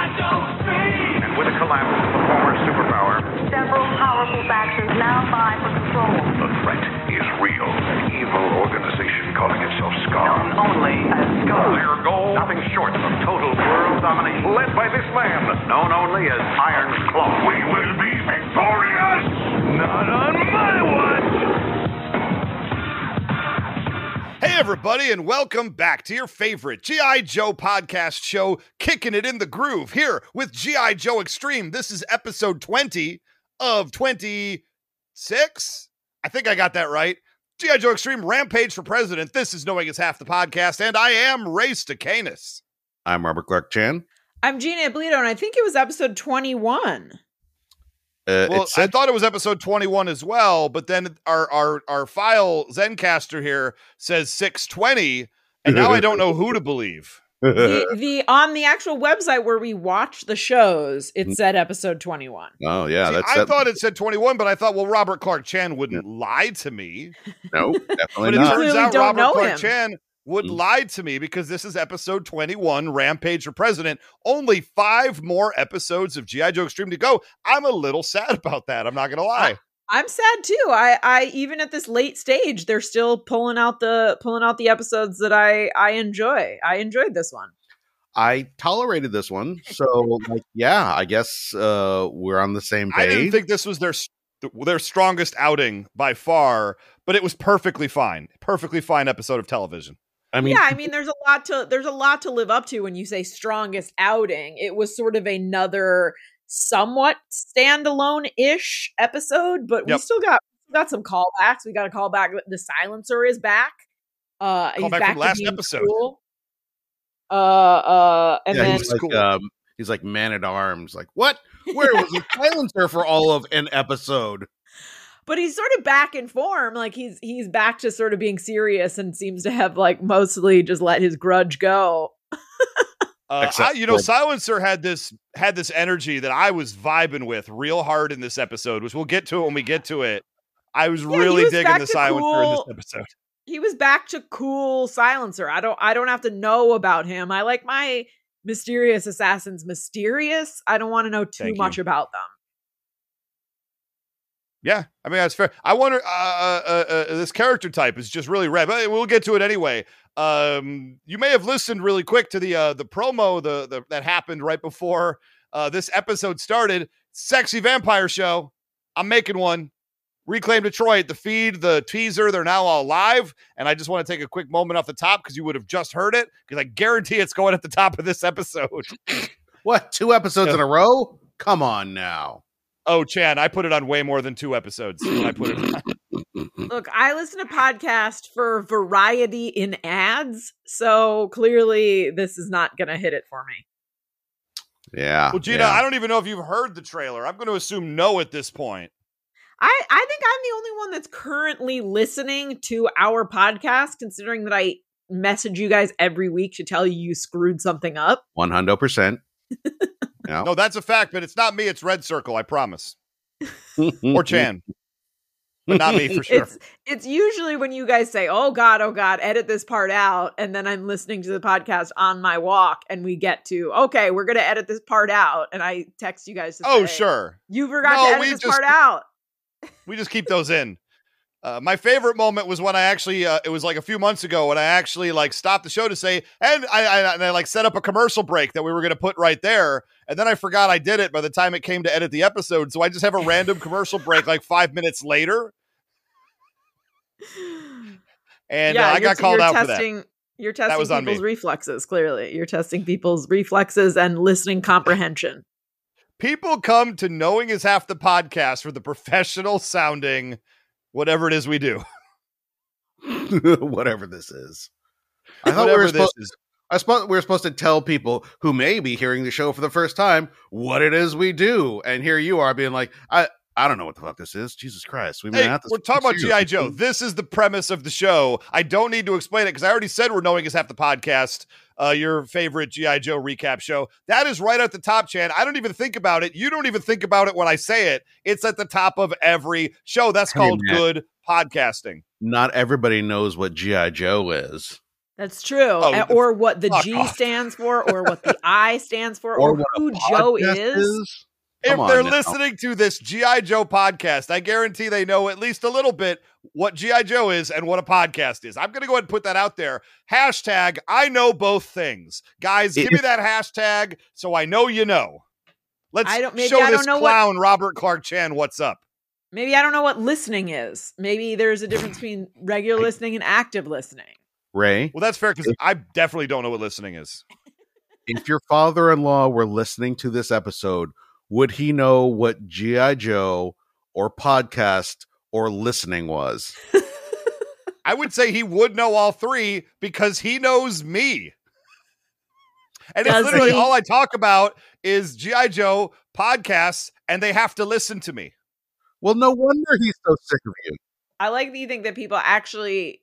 And with the collapse of the former superpower, Several powerful factions now vie for control. the threat is real. An evil organization calling itself Known SCAR. only as Ghost. Their goal, nothing short of total world domination. Led by this man, known only as Iron Claw. We will be victorious! Not on my watch! Hey, everybody, and welcome back to your favorite G.I. Joe podcast show, Kicking It in the Groove, here with G.I. Joe Extreme. This is episode 20 of 26. I think I got that right. G.I. Joe Extreme Rampage for President. This is Knowing It's Half the Podcast, and I am Race to Stacanus. I'm Robert Clark Chan. I'm Gina Ablito, and I think it was episode 21. Uh, Well, it said, I thought it was episode 21 as well, but then our, our, our file Zencastr here says 620, and now I don't know who to believe. The, the on the actual website where we watch the shows, it said episode 21. oh yeah, See, that's I that, thought it said 21, but I thought, well, Robert Clark Chan wouldn't lie to me. no, But definitely it not. Clearly turns out don't Robert know Clark him. Chan would Mm. lie to me because this is episode 21, Rampage for President. Only five more episodes of G.I. Joe Extreme to go. I'm a little sad about that. I'm not going to lie. I'm sad too. I I even at this late stage, they're still pulling out the pulling out the episodes that I I enjoy. I enjoyed this one. I tolerated this one, so like, yeah, I guess uh, we're on the same I page. didn't think this was their their strongest outing by far, but it was perfectly fine. Perfectly fine episode of television. I mean, yeah, I mean, there's a lot to there's a lot to live up to when you say strongest outing. It was sort of another somewhat standalone ish episode, but we still got we got some callbacks. We got a callback. That the silencer is back. Uh, he's Callback back from to last episode. Cool. Uh, uh, and yeah, then he's like cool. um, he's like man at arms. Like what? Where was the silencer for all of an episode? But he's sort of back in form. Like he's he's back to sort of being serious and seems to have like mostly just let his grudge go. Uh, I, you know, Silencer had this had this energy that I was vibing with real hard in this episode, which we'll get to it when we get to it. I was he really was digging the to Silencer in this episode. he was back to cool silencer. I don't I don't have to know about him. I like my mysterious assassins mysterious. I don't want to know too Thank much you. about them. Yeah, I mean that's fair. I wonder. Uh, uh, uh, this character type is just really red, but we'll get to it anyway. Um, you may have listened really quick to the uh, the promo the, the that happened right before uh, this episode started. Sexy vampire show. I'm making one. Reclaim Detroit. The feed, the teaser, they're now all live. And I just want to take a quick moment off the top because you would have just heard it because I guarantee it's going at the top of this episode. What? Two episodes Yeah. in a row? Come on now. Oh, Chan! I put it on way more than two episodes when I put it on. Look, I listen to podcasts for variety in ads, so clearly this is not going to hit it for me. Yeah. Well, Gina, yeah. I don't even know if you've heard the trailer. I'm going to assume no at this point. I, I think I'm the only one that's currently listening to our podcast, considering that I message you guys every week to tell you you screwed something up. 100%. No, that's a fact, but it's not me. It's Red Circle, I promise. or Chan. But not me for sure. It's, it's, usually when you guys say, oh God, oh God, edit this part out. And then I'm listening to the podcast on my walk and we get to, okay, we're going to edit this part out. And I text you guys to Oh, say, sure. You forgot no, to edit this just, part out. We just keep those in. Uh, my favorite moment was when I actually, uh, it was like a few months ago when I actually like stopped the show to say, and I, I, and I like set up a commercial break that we were going to put right there. And then I forgot I did it by the time it came to edit the episode. So I just have a random commercial break like five minutes later. And uh, I got called you're out for that. testing, You're testing was on me. people's reflexes. Clearly, you're testing people's reflexes and listening comprehension. People come to knowing is half the podcast for the professional sounding, whatever it is we do. Whatever this is. I thought we Whatever were this supposed. is. I suppose we were supposed to tell people who may be hearing the show for the first time what it is we do, and here you are being like, I. I don't know what the fuck this is. Jesus Christ. Been Hey, we're talking about G.I. Joe. This is the premise of the show. I don't need to explain it because I already said we're knowing is half the podcast. Uh, your favorite G.I. Joe recap show. That is right at the top, Chan. I don't even think about it. You don't even think about it when I say it. It's at the top of every show. That's Hey, called man. good podcasting. Not everybody knows what GI Joe is, That's true. Oh, or what the G off. stands for, or what the I stands for, or, what who Joe podcast is. If on they're now. listening to this G.I. Joe podcast, I guarantee they know at least a little bit what G.I. Joe is and what a podcast is. I'm going to go ahead and put that out there. Hashtag, I know both things. Guys, It give me that hashtag so I know you know. Let's I don't- maybe show I don't this know what- clown, Robert Clark Chan, what's up. Maybe I don't know what listening is. Maybe there's a difference between regular listening and active listening. Ray. Well, that's fair because I definitely don't know what listening is. if your father-in-law were listening to this episode, would he know what GI Joe or podcast or listening was? I would say he would know all three because he knows me. And it's literally he? all I talk about is G.I. Joe podcasts, and they have to listen to me. Well, no wonder he's so sick of you. I like that you think that people actually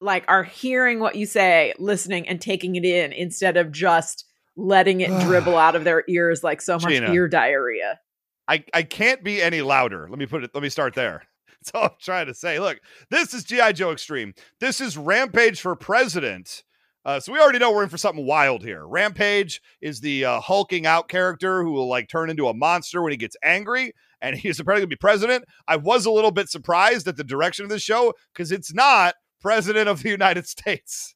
like are hearing what you say, listening and taking it in instead of just letting it dribble out of their ears like so much Gina. ear diarrhea. I, I can't be any louder. Let me put it, let me start there. That's all I'm trying to say. Look, this is G.I. Joe Extreme. This is Rampage for President. Uh, so we already know we're in for something wild here. Rampage is the uh, hulking out character who will like turn into a monster when he gets angry, and he's apparently going to be president. I was a little bit surprised at the direction of the show because it's not president of the United States.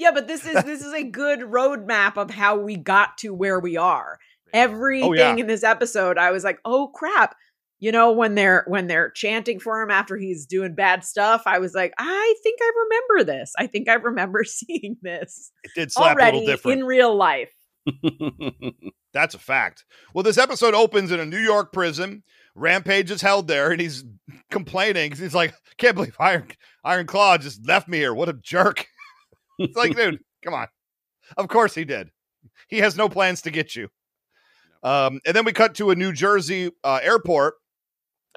Yeah, but this is this is a good roadmap of how we got to where we are. Oh, Everything yeah. in this episode, I was like, "Oh crap." You know, when they're when they're chanting for him after he's doing bad stuff, I was like, "I think I remember this. I think I remember seeing this It did slap a already little different. in real life." That's a fact. Well, this episode opens in a New York prison. Rampage is held there, and he's complaining. he's like, "Can't believe Iron Iron Claw just left me here. What a jerk!" It's like, dude, come on. Of course he did. He has no plans to get you. Um, and then we cut to a New Jersey uh, airport,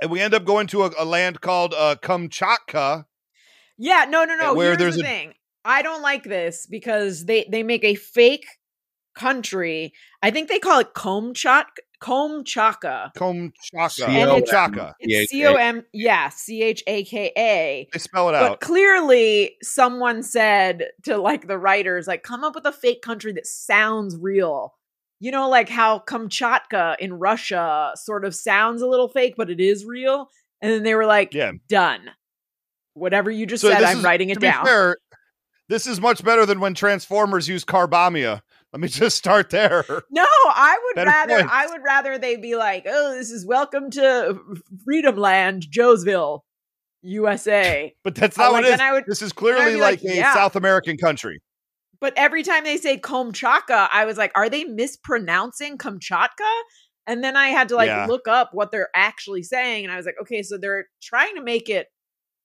and we end up going to a, a land called uh, Kamchatka. Yeah, no, no, no. where Here's there's the a- thing. I don't like this because they they make a fake country. I think they call it Komchak Komchaka. Komchaka. And it's- Komchaka. It's C O M yeah, C H A K A. They spell it But out. But clearly someone said to like the writers like come up with a fake country that sounds real. You know like how Kamchatka in Russia sort of sounds a little fake but it is real. And then they were like Yeah. done. Whatever you just So said, I'm is- writing to it be down. fair, this is much better than when Transformers used Carbombya. Let me just start there. No, I would Better rather points. I would rather they be like, "Oh, this is welcome to Freedom Land, Joesville, USA." But that's Uh, not like, what it is. would- this is clearly like, like, a yeah. South American country. But every time they say Kamchatka, I was like, "Are they mispronouncing Kamchatka?" And then I had to like Yeah. look up what they're actually saying, and I was like, "Okay, so they're trying to make it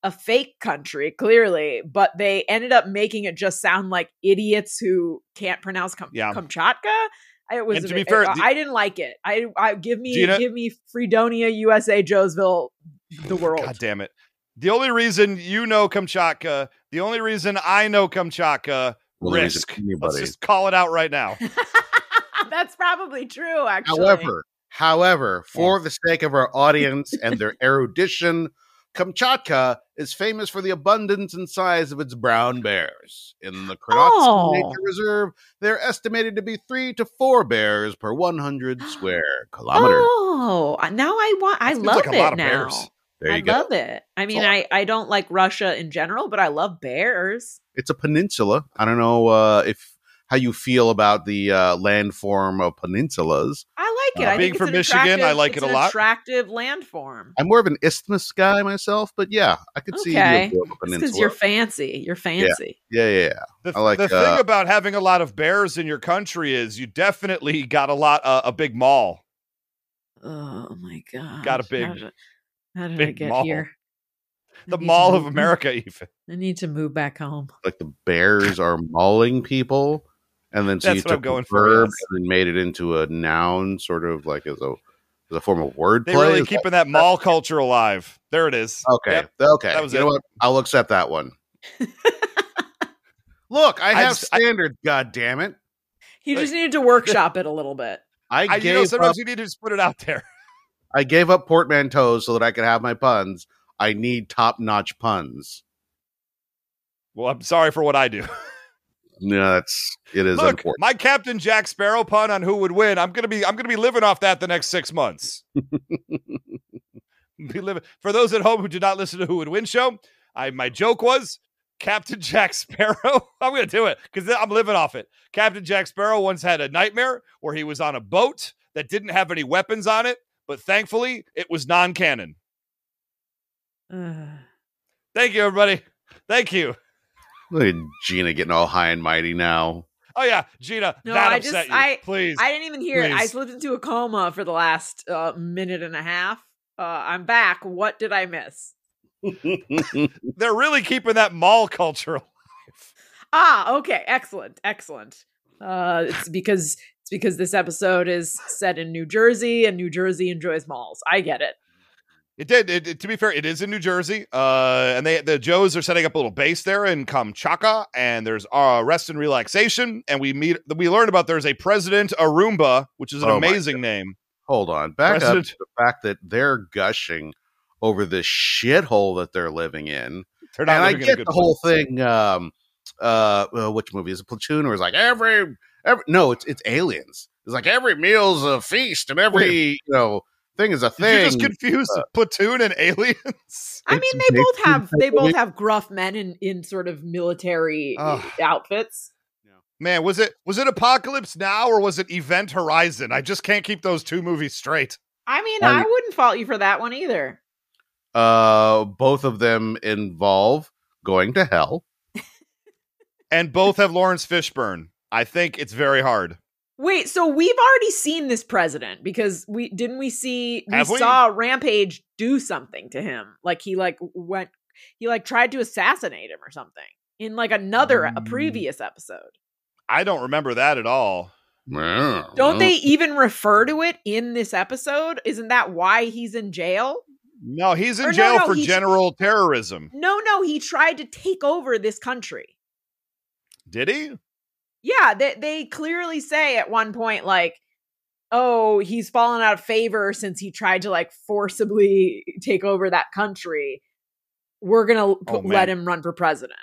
a fake country, clearly, but they ended up making it just sound like idiots who can't pronounce Kam- Yeah. Kamchatka." It was And a to be bit- fair, I the- I didn't like it. I, I give me Gina- give me Fredonia, USA, Joesville, the world. God damn it. The only reason you know Kamchatka The only reason I know Kamchatka, Well, risk. Let's just call it out right now. That's probably true, actually. However, however, for the sake of our audience and their erudition, Kamchatka is famous for the abundance and size of its brown bears. In the Kronotsk Oh. Nature Reserve, they're estimated to be three to four bears per 100 square kilometers. Oh, now I want. I love like a it lot of now. bears. there you I go. love it. I mean, I I don't like Russia in general, but I love bears. It's a peninsula. I don't know uh, if how you feel about the uh, landform of peninsulas. I like it. Uh, I being from Michigan, I like it's it a an lot. Attractive landform. I'm more of an isthmus guy myself, but yeah, I could see Okay. you a Because peninsula. you're fancy. You're fancy. yeah, yeah, yeah. The, I like, the uh, thing about having a lot of bears in your country is you definitely got a lot uh, a big mall. Oh my god! Got a big- How did, how did I get mall. here? The Mall of America, even. I need to move back home. like the bears are mauling people, and then so That's you what took going the for, verb yes. and made it into a noun, sort of like as a as a form of wordplay. They're really Is keeping that mall culture alive. There it is. okay, Yep. okay. that was you it. know what? I'll accept that one. Look, I I have just- I- standards. God damn it! He Like- just needed to workshop it a little bit. I, I, gave you know, sometimes up, you need to just put it out there. I gave up portmanteaus so that I could have my puns. I need top notch puns. Well, I'm sorry for what I do. No, that's it is Look, important. my Captain Jack Sparrow pun on who would win. I'm gonna be I'm gonna be living off that the next six months. be living for those at home who did not listen to Who Would Win show. I my joke was Captain Jack Sparrow. I'm gonna do it because I'm living off it. Captain Jack Sparrow once had a nightmare where he was on a boat that didn't have any weapons on it, but thankfully it was non-canon. Ugh. Thank you, everybody. Thank you. Look at Gina getting all high and mighty now. Oh yeah, Gina, No, that I upset just- you. I- Please. I didn't even hear it. I slipped into a coma for the last uh, minute and a half. Uh, I'm back. What did I miss? They're really keeping that mall culture alive. Ah, okay, excellent, excellent. Uh, it's because it's because this episode is set in New Jersey, and New Jersey enjoys malls. I get it. It did. It, it- to be fair, it is in New Jersey, uh, and they the Joes are setting up a little base there in Kamchatka, and there's uh, rest and relaxation, and we meet. We learn about there's a President Arumba, which is an Oh amazing name. Hold on. Back up to the fact that they're gushing over this shithole that they're living in. They're not and I living in a get the whole place. thing. Um, uh, uh, which movie is it? Platoon, or is like every, every no, it's it's aliens. It's like every meal's a feast, and every you know thing is a Did thing. you just confuse platoon and aliens? I mean, they both have they both have gruff men in in sort of military Ugh. outfits. Man, was it was it Apocalypse Now or was it Event Horizon? I just can't keep those two movies straight. I mean, Um, I wouldn't fault you for that one either. uh, both of them involve going to hell. And both have Laurence Fishburne. I think it's very hard. Wait, so we've already seen this president because we didn't we see we, Have we? saw Rampage do something to him. Like he like went he like tried to assassinate him or something in like another a Mm. previous episode. I don't remember that at all. Don't they even refer to it in this episode? Isn't that why he's in jail? No, he's in Or jail no, for he's- general terrorism. No, no, he tried to take over this country. Did he? Yeah, they they clearly say at one point like oh, he's fallen out of favor since he tried to like forcibly take over that country. We're going to Oh, let him run for president.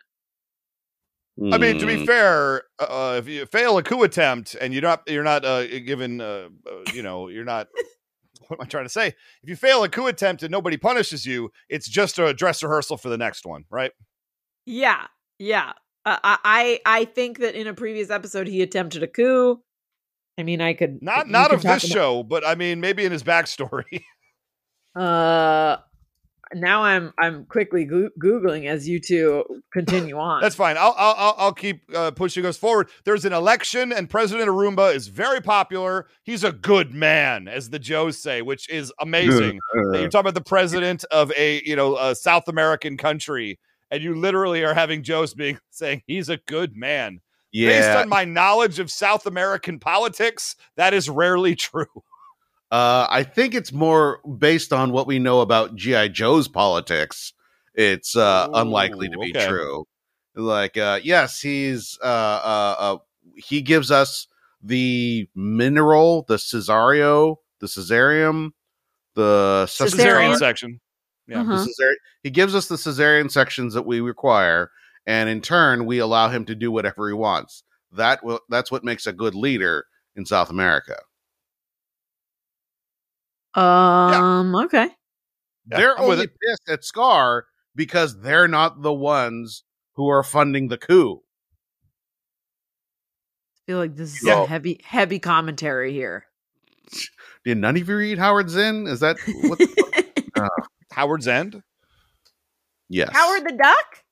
I mean, to be Mm. fair, uh, if you fail a coup attempt and you're not you're not uh, given, uh, uh, you know, you're not. What am I trying to say? If you fail a coup attempt and nobody punishes you, it's just a dress rehearsal for the next one, right? Yeah, yeah. Uh, I I I think that in a previous episode he attempted a coup. I mean, I could Not not could of this about- show, but I mean, maybe in his backstory. Uh, now I'm I'm quickly goo- googling as you two continue on. That's fine. I'll I'll I'll- I'll keep uh, pushing us forward. There's an election, and President Arumba is very popular. He's a good man, as the Joes say, which is amazing. you're talking about the president of a you know a South American country, and you literally are having Joes being saying he's a good man. Yeah. Based on my knowledge of South American politics, that is rarely true. Uh, I think it's more based on what we know about GI Joe's politics. It's uh, Ooh, unlikely to be okay. true. Like, uh, yes, he's uh, uh, uh, he gives us the mineral, the cesario, the caesarium, the Cesarean. Cesarean cesarean. section. Yeah. Uh-huh. The cesare- he gives us the cesarean sections that we require, and in turn, we allow him to do whatever he wants. That will that's what makes a good leader in South America. Um. Okay. They're I'm only pissed at Scar because they're not the ones who are funding the coup. I feel like this is Yeah. a heavy, heavy commentary here. Did none of you read Howard Zinn? Is that what? the- Howard's End. yes, Howard the Duck.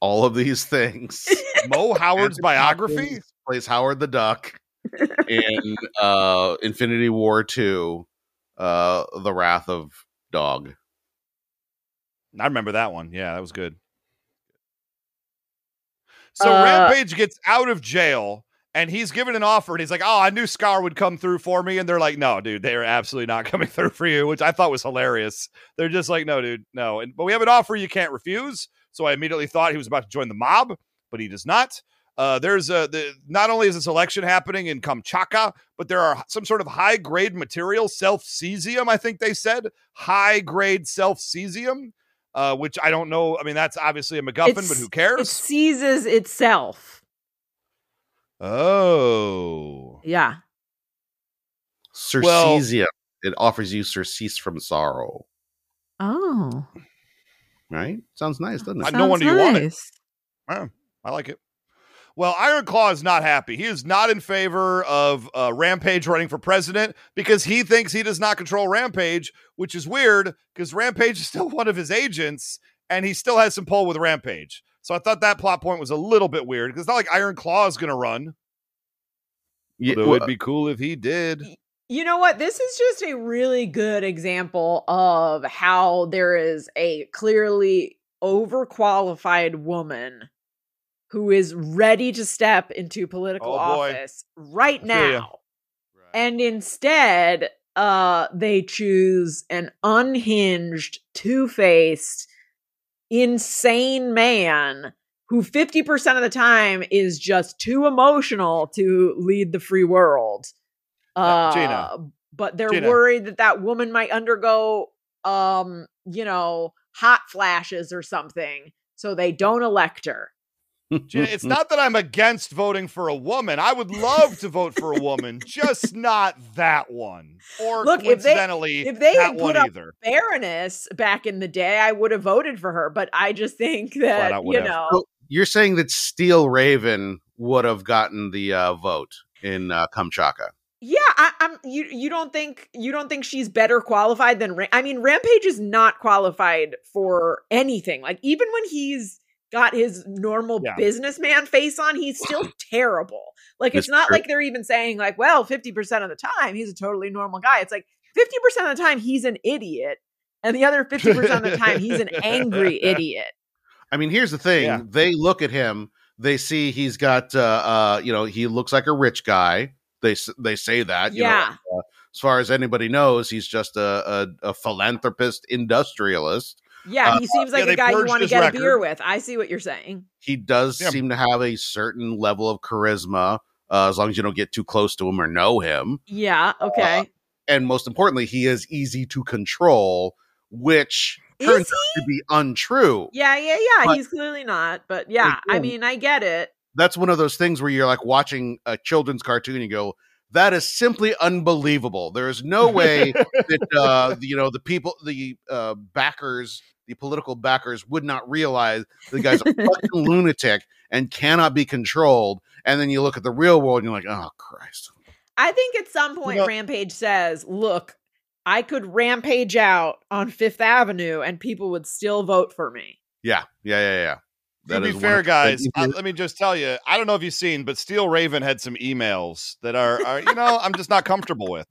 all of these things. Mo Howard's biography. Plays Howard the Duck in uh, Infinity War Two, uh, The Wrath of Dog. I remember that one. Yeah, that was good. So Uh, Rampage gets out of jail and he's given an offer and he's like, Oh, I knew Scar would come through for me. And they're like, No, dude, they are absolutely not coming through for you, which I thought was hilarious. They're just like, No, dude, no. And but we have an offer you can't refuse. So I immediately thought he was about to join the mob, but he does not. Uh, there's a the, not only is this election happening in Kamchatka, but there are some sort of high grade material, self cesium, I think they said, high grade self cesium, uh, which I don't know. I mean, that's obviously a MacGuffin, but It's- who It cares? seizes itself. Oh, Yeah. Circesia. it offers you surcease from sorrow. Oh. Right? Sounds nice, doesn't I- it? no wonder you want it. nice. I like it. Well, Iron Claw is not happy. He is not in favor of uh, Rampage running for president because he thinks he does not control Rampage, which is weird because Rampage is still one of his agents and he still has some pull with Rampage. So I thought that plot point was a little bit weird because it's not like Iron Claw is going to run. Yeah, Although well, it'd be cool if he did. You know what? This is just a really good example of how there is a clearly overqualified woman who is ready to step into political Oh, office right I feel ya. now. And instead, uh, they choose an unhinged, two faced, insane man who 50% of the time is just too emotional to lead the free world. Uh, Uh, Gina. But they're Gina. worried that that woman might undergo, um, you know, hot flashes or something. So they don't elect her. Gina, it's not that I'm against voting for a woman. I would love to vote for a woman, just not that one. Or Look, if they- coincidentally, if they that had put one up either. Baroness back in the day, I would have voted for her. But I just think that, you have. know, So you're saying that Steel Raven would have gotten the uh, vote in uh, Kamchatka? Yeah, I, I'm. You you don't think you don't think she's better qualified than? Ra- I mean, Rampage is not qualified for anything. Like even when he's got his normal Yeah. businessman face on, he's still terrible. Like it's It's not true. like they're even saying like, well, fifty percent of the time he's a totally normal guy. It's like fifty percent of the time he's an idiot, and the other fifty percent of the time he's an angry idiot. I mean, here's the thing: Yeah. they look at him, they see he's got, uh, uh, you know, he looks like a rich guy. They they say that, you know, Yeah. uh, as far as anybody knows, he's just a, a, a philanthropist industrialist. Yeah, Uh, he seems like they a guy you want to his get a beer with. I see what you're saying. He does Yeah. seem to have a certain level of charisma, uh, as long as you don't get too close to him or know him. Yeah. Okay. And most importantly, he is easy to control, which Is turns he? out to be untrue. Yeah, yeah, yeah. But- he's clearly not, but yeah, I mean, I get it. that's one of those things where you're like watching a children's cartoon and you go that is simply unbelievable. There is no way that uh you know the people the uh backers the political backers would not realize the guy's a fucking lunatic and cannot be controlled. And then you look at the real world and you're like oh christ. I think at some point know- Rampage says, "Look, I could rampage out on Fifth Avenue and people would still vote for me." yeah yeah yeah yeah To be fair, guys, things- uh, let me just tell you, I don't know if you've seen, but Steel Raven had some emails that are, are you know, I'm just not comfortable with.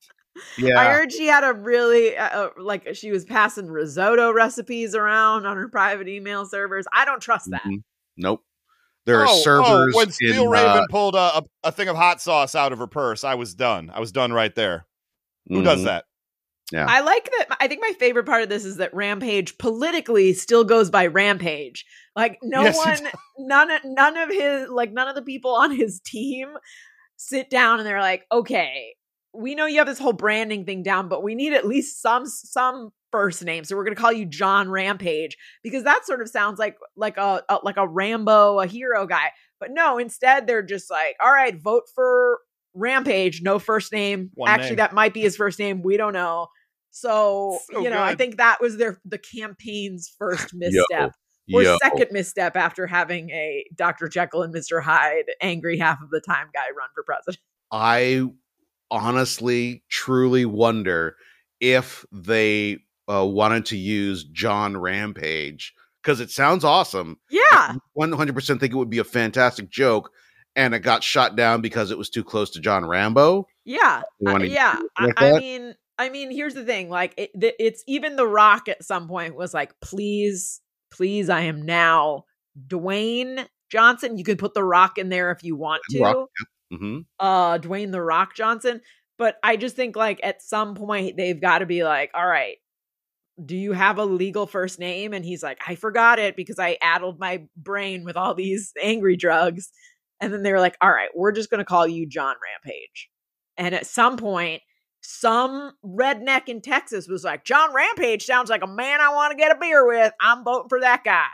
yeah I heard she had a really uh, uh, like she was passing risotto recipes around on her private email servers. I don't trust that. Mhm. nope there are Oh, oh, servers when Steel in, Raven uh, pulled a, a, a thing of hot sauce out of her purse, I was done. I was done right there. Who does mhm. that? Yeah. I like that. I think my favorite part of this is that Rampage politically still goes by Rampage. Like no Yes, one, none, of- none of his, like none of the people on his team sit down and they're like, okay, we know you have this whole branding thing down, but we need at least some some first name. So we're gonna call you John Rampage because that sort of sounds like like a, a like a Rambo, a hero guy. But no, instead they're just like, all right, vote for Rampage, no first name. One Actually, name. that might be his first name. We don't know. So, So you know, I think that was their the campaign's first misstep or Yo. second misstep after having a Dr. Jekyll and Mr. Hyde angry half of the time guy run for president. I honestly, truly wonder if they uh, wanted to use John Rampage because it sounds awesome. Yeah. One hundred percent think it would be a fantastic joke, and it got shot down because it was too close to John Rambo. Yeah. Uh, yeah. I, I mean, I mean, here's the thing. Like, it, it's even The Rock at some point was like, please, please, I am now Dwayne Johnson. You could put The Rock in there if you want to. Rock, hmm uh Dwayne the Rock Johnson. But I just think like at some point they've got to be like, all right, do you have a legal first name? And he's like, I forgot it because I addled my brain with all these angry drugs. And then they were like, all right, we're just gonna call you John Rampage. And at some point, some redneck in Texas was like, John Rampage sounds like a man I want to get a beer with. I'm voting for that guy.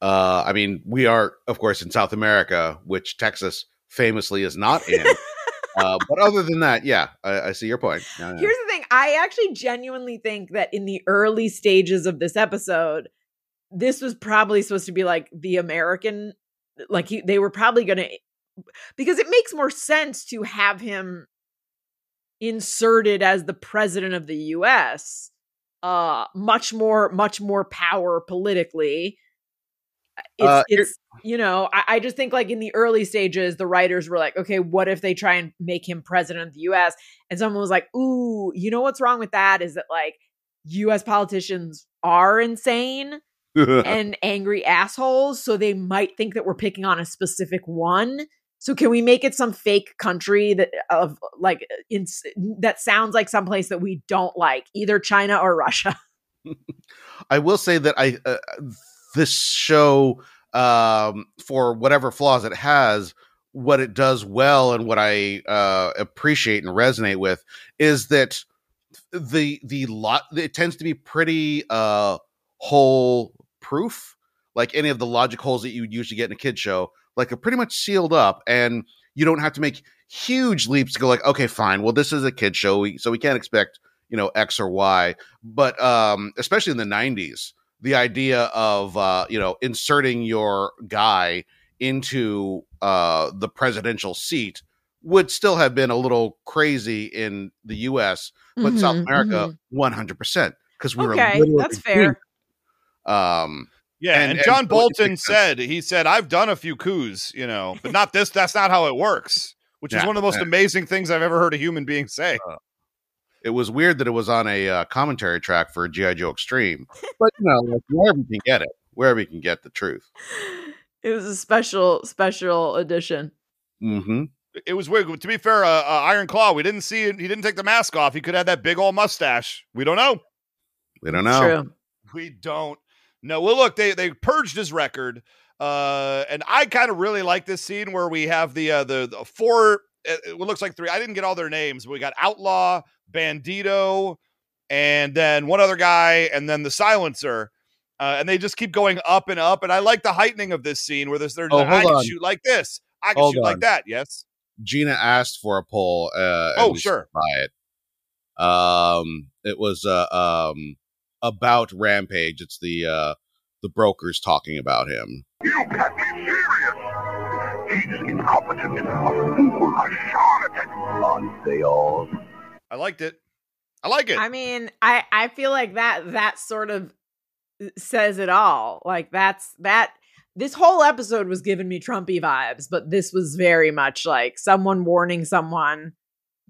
Uh, I mean, we are, of course, in South America, which Texas famously is not in. uh, but other than that, yeah, I, I see your point. Yeah, yeah. Here's the thing I actually genuinely think that in the early stages of this episode, this was probably supposed to be like the American, like he, they were probably going to, because it makes more sense to have him inserted as the president of the US. Uh, much more, much more power politically. It's, Uh, it's, you know, I, I just think like in the early stages, the writers were like, okay, what if they try and make him president of the US? And someone was like, ooh, you know what's wrong with that is that like US politicians are insane and angry assholes. So they might think that we're picking on a specific one. So can we make it some fake country that of like in, that sounds like someplace that we don't like, either China or Russia? I will say that I uh, this show um for whatever flaws it has what it does well and what I uh appreciate and resonate with is that the the lot it tends to be pretty uh hole proof like any of the logic holes that you would usually get in a kid show like pretty much sealed up and you don't have to make huge leaps to go like okay fine well this is a kid show we, so we can't expect you know x or y but um especially in the 90s the idea of uh you know inserting your guy into uh the presidential seat would still have been a little crazy in the US but South Mhm, America mhm. 100% because we were Okay, literally that's fair. um Yeah, And- and, and John so it Bolton said he said I've done a few coups, you know, but not this. That's not how it works. Which is one of the most yeah. amazing things I've ever heard a human being say. it was weird that it was on a uh, commentary track for GI Joe Extreme but you know like wherever you can get it wherever you can get the truth It was a special, special edition. mhm It was weird. To be fair, uh, uh, Iron Claw, we didn't see. He didn't take the mask off. He could have that big old mustache. We don't know. we don't know True. We don't know. Well, look, they they purged his record, uh, and I kind of really like this scene where we have the uh, the, the four. It, it looks like three. I didn't get all their names. But we got Outlaw, Bandito, and then one other guy, and then the Silencer. Uh, and they just keep going up and up. And I like the heightening of this scene where there's, there's Oh, I can on. shoot like this. I can Hold shoot on. like that. Yes. Gina asked for a poll uh Oh, sure. Buy it um it was uh um about rampage it's the uh the brokers talking about him You can't be serious. He's incompetent, a fool, a charlatan. Aren't they all? I liked it. I like it. I mean, I I feel like that that sort of uh, says it all. Like that's that this whole episode was giving me Trumpy vibes, but this was very much like someone warning someone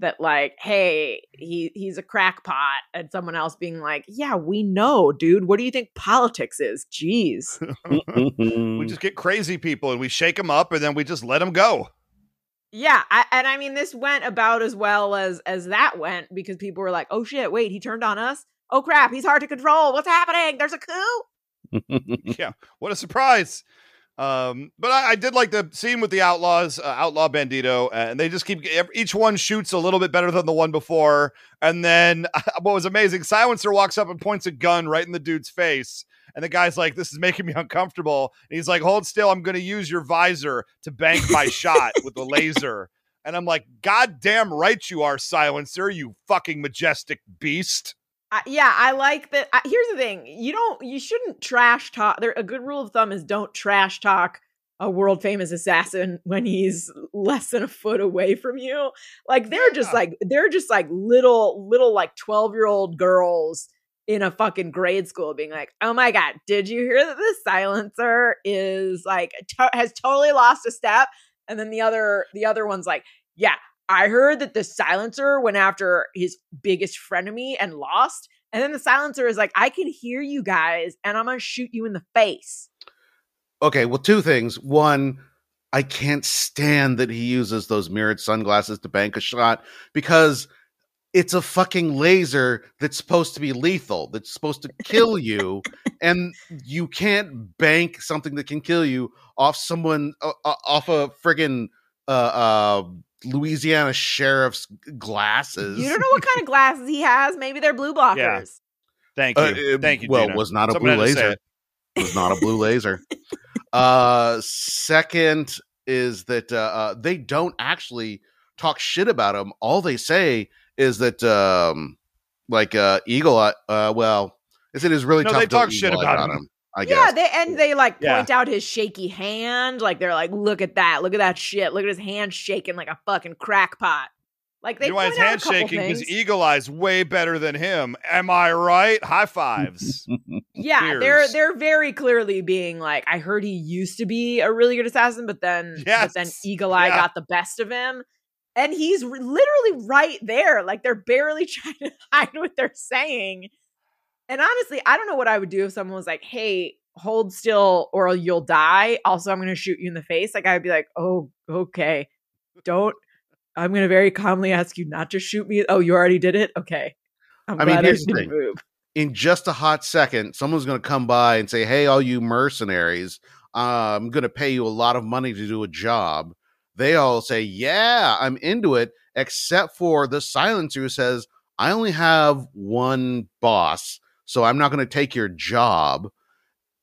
that like, hey, he he's a crackpot, and someone else being like, yeah, we know, dude. What do you think politics is? Jeez. Mm-hmm. we just get crazy people and we shake them up and then we just let them go. Yeah, I, and I mean this went about as well as as that went because people were like, "Oh shit, wait, he turned on us. Oh crap, he's hard to control. What's happening? There's a coup." yeah, what a surprise. Um, but I, I did like the scene with the outlaws, uh, Outlaw Bandito, and they just keep each one shoots a little bit better than the one before. And then what was amazing, Silencer walks up and points a gun right in the dude's face. And the guy's like, This is making me uncomfortable. And he's like, Hold still. I'm going to use your visor to bank my shot with the laser. And I'm like, God damn right you are, Silencer, you fucking majestic beast. Uh, yeah, I like that. Uh, here's the thing: you don't, you shouldn't trash talk. There, a good rule of thumb is don't trash talk a world famous assassin when he's less than a foot away from you. Like they're yeah. just like they're just like little, little like twelve year old girls in a fucking grade school being like, "Oh my god, did you hear that the silencer is like to- has totally lost a step?" And then the other the other one's like, "Yeah, I heard that the silencer went after his biggest frenemy and lost." And then the silencer is like, "I can hear you guys and I'm going to shoot you in the face." Okay, well two things. One, I can't stand that he uses those mirrored sunglasses to bank a shot because it's a fucking laser that's supposed to be lethal, that's supposed to kill you, and you can't bank something that can kill you off someone uh, uh off a friggin' uh, uh, Louisiana sheriff's glasses. You don't know what kind of glasses he has. Maybe they're blue blockers. Yeah. Thank you. Uh, Thank you. Well, Gina. was not a Someone blue laser. It. was not a blue laser. Uh, second is that uh, uh, they don't actually talk shit about him. All they say is that um like uh Eagle Eye uh well is it is really no, tough they talk shit about him. him. I guess. Yeah, they and they like point yeah. out his shaky hand. Like they're like, look at that, look at that shit, look at his hand shaking like a fucking crackpot. Like they you know why his hand shaking because Eagle Eye's way better than him. Am I right? High fives. yeah, Cheers. they're they're very clearly being like, I heard he used to be a really good assassin, but then yes. but then Eagle Eye yeah. got the best of him and he's re- literally right there. Like they're barely trying to hide what they're saying. And honestly, I don't know what I would do if someone was like, "Hey, hold still or you'll die." Also, I'm going to shoot you in the face. Like I'd be like, "Oh, okay. Don't I'm going to very calmly ask you not to shoot me. Oh, you already did it? Okay. I'm i mean, here's the thing. Move. In just a hot second, someone's going to come by and say, "Hey, all you mercenaries, uh, I'm going to pay you a lot of money to do a job." they all say, Yeah, I'm into it, except for the silencer who says, I only have one boss, so I'm not going to take your job,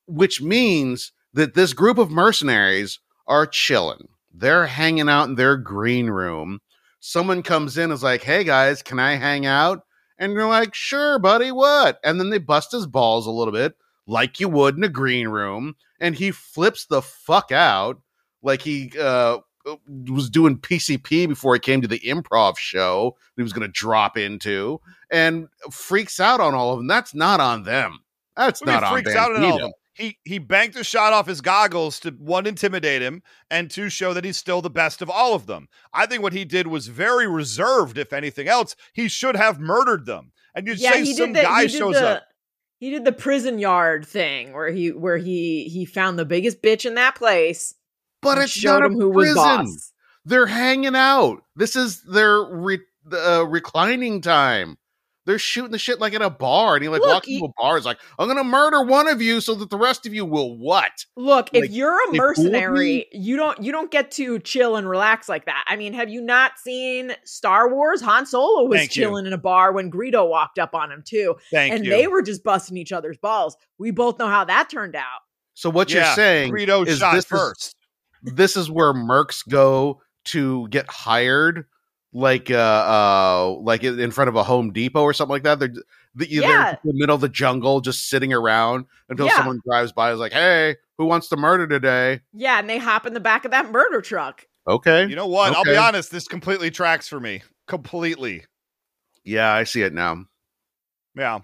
which means that this group of mercenaries are chilling. They're hanging out in their green room. Someone comes in is like, Hey guys, can I hang out? And you're like, Sure, buddy, what? And then they bust his balls a little bit, like you would in a green room. And he flips the fuck out like he uh Uh, was doing PCP before he came to the improv show he was going to drop into and freaks out on all of them. That's not on them. That's not on freaks out on all of them. He he banked a shot off his goggles to one intimidate him and two show that he's still the best of all of them. I think what he did was very reserved. If anything else, he should have murdered them. And you yeah, say some the, guy shows the, up. He did the prison yard thing where he where he he found the biggest bitch in that place but it's not a who prison. was boss. They're hanging out. This is their re- uh, reclining time. They're shooting the shit like in a bar, and he like Look, walks into a bar. Is like, I'm gonna murder one of you so that the rest of you will what? Look, like, if you're a mercenary, you don't you don't get to chill and relax like that. I mean, have you not seen Star Wars? Han Solo was Thank chilling you. in a bar when Greedo walked up on him too, Thank and you. they were just busting each other's balls. We both know how that turned out. So what yeah, you're saying Greedo is shot this first. Is, this is where mercs go to get hired like uh uh like in front of a home depot or something like that. They're the, yeah. they're in the middle of the jungle just sitting around until yeah. someone drives by is like hey who wants to murder today? Yeah and they hop in the back of that murder truck. Okay. You know what? Okay. i'll be honest this completely tracks for me. Completely. Yeah i see it now. Yeah.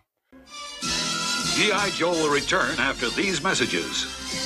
Gi joe will return after these messages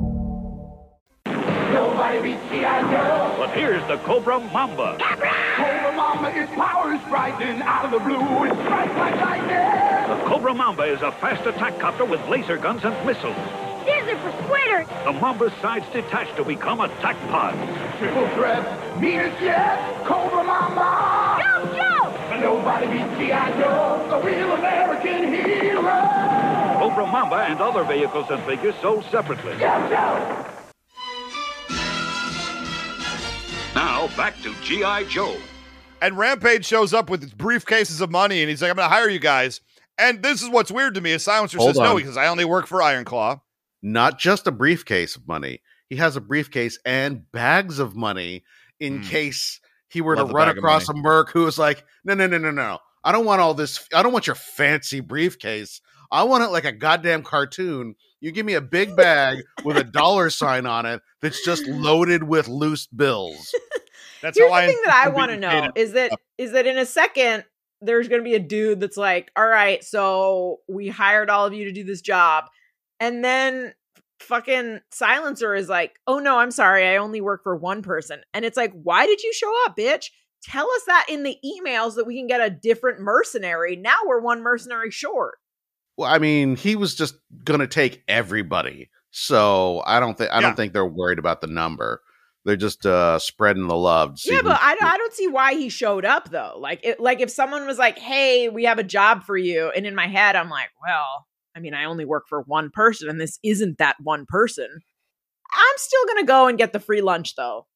But here's the Cobra Mamba. Cobra Mamba, its powers rising out of the blue. It strikes like lightning. The Cobra Mamba is a fast attack copter with laser guns and missiles. These are for squitters. The Mamba's sides detach to become attack pods. Triple threat, meanest yet. Cobra Mamba! Go, Joe! But nobody beats G.I. Joe, the real American hero. Cobra Mamba and other vehicles and figures sold separately. Go, Joe. Now back to G.I. Joe. And Rampage shows up with his briefcases of money, and he's like, "I'm going to hire you guys." And this is what's weird to me. A silencer Hold says no because I only work for Iron Klaw. Not just a briefcase of money. He has a briefcase and bags of money in Mm. case he were Love to run across a merc who was like, no, no, no, no, no. I don't want all this. I don't want your fancy briefcase. I want it like a goddamn cartoon. You give me a big bag with a dollar sign on it that's just loaded with loose bills. That's Here's how the I thing that I want to know is that is that in a second there's going to be a dude that's like, "All right, so we hired all of you to do this job," and then fucking silencer is like, "Oh no, I'm sorry, I only work for one person," and it's like, "Why did you show up, bitch?" Tell us that in the emails that we can get a different mercenary. Now we're one mercenary short. Well, I mean, he was just gonna take everybody. So I don't think I Yeah. don't think they're worried about the number. They're just uh spreading the love. yeah, but I, don't- I don't see why he showed up though. Like, it, like if someone was like, "Hey, we have a job for you," and in my head, I'm like, "Well, I mean, I only work for one person, and this isn't that one person." I'm still gonna go and get the free lunch though.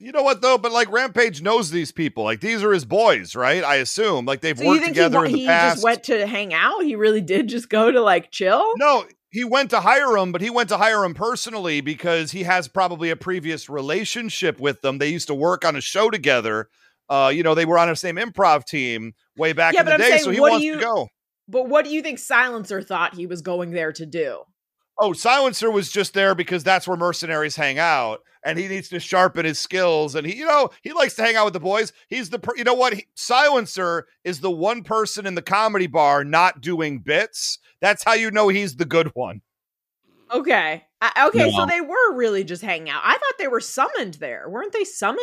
You know what though? But like Rampage knows these people. Like these are his boys, right? I assume. Like they've So you worked think he, together wa- in the he past. just went to hang out? He really did just go to like chill? No, he went to hire him, but he went to hire him personally because he has probably a previous relationship with them. They used to work on a show together. Uh, you know, they were on the same improv team way back Yeah, in the I'm day, saying, so he wants you- to go. But what do you think Silencer thought he was going there to do? Oh, Silencer was just there because that's where mercenaries hang out, and he needs to sharpen his skills. And he, you know, he likes to hang out with the boys. He's the, per- you know what? He, Silencer is the one person in the comedy bar not doing bits. That's how you know he's the good one. Okay. I, okay, so they were really just hanging out. I thought they were summoned there. Weren't they summoned?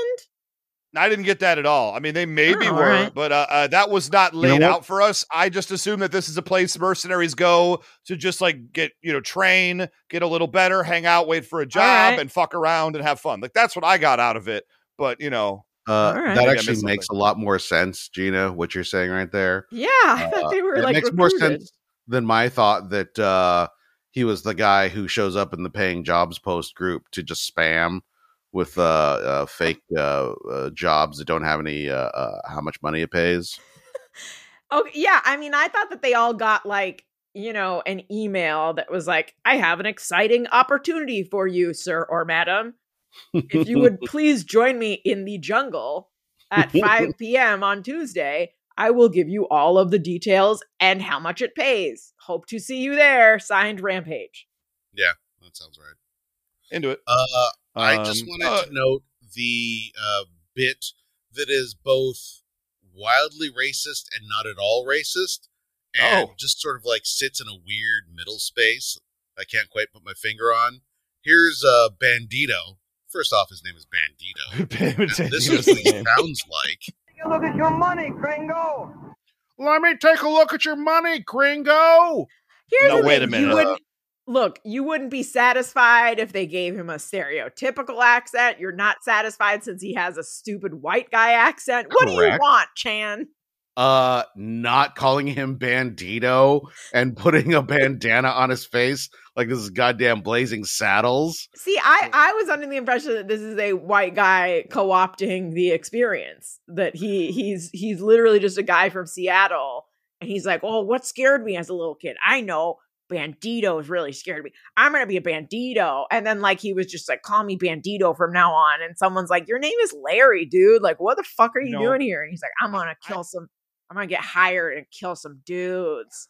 I didn't get that at all. I mean, they maybe Oh, all were, right. but uh, uh, that was not know laid what? out for us. I just assume that this is a place mercenaries go to just like get, you know, train, get a little better, hang out, wait for a job, right. and fuck around and have fun. Like that's what I got out of it. But you know, uh, All right. that actually missed makes a lot more sense, Gina, what you're saying right there. Yeah, I Uh, thought they were it like makes more sense than my thought that uh he was the guy who shows up in the paying jobs post group to just spam with uh, uh fake uh, uh jobs that don't have any uh, uh how much money it pays Oh yeah, I mean, I thought that they all got like you know an email that was like, "I have an exciting opportunity for you, sir or madam. If you would please join me in the jungle at 5 p.m. on Tuesday, I will give you all of the details and how much it pays. Hope to see you there." Signed, Rampage. Yeah, that sounds right into it. uh i just Um, wanted uh, to note the uh bit that is both wildly racist and not at all racist and Oh. just sort of like sits in a weird middle space i can't quite put my finger on here's uh bandito first off his name is bandito And this is what he sounds like Take a Look at your money, Gringo. let me take a look at your money gringo Here's No, the wait thing, a minute. You wouldn't, look, you wouldn't be satisfied if they gave him a stereotypical accent. You're not satisfied since he has a stupid white guy accent. What do you want, Chan? uh not calling him bandito and putting a bandana on his face like this is goddamn blazing saddles See, I I was under the impression that this is a white guy co-opting the experience. That he he's he's literally just a guy from Seattle, and he's like, "Oh, what scared me as a little kid? I know Bandito is really scared of me. I'm gonna be a bandito. And then like he was just like, call me bandito from now on. And someone's like, Your name is Larry, dude. Like, what the fuck are you No. doing here? And he's like, I'm gonna I- kill some, I'm gonna get hired and kill some dudes.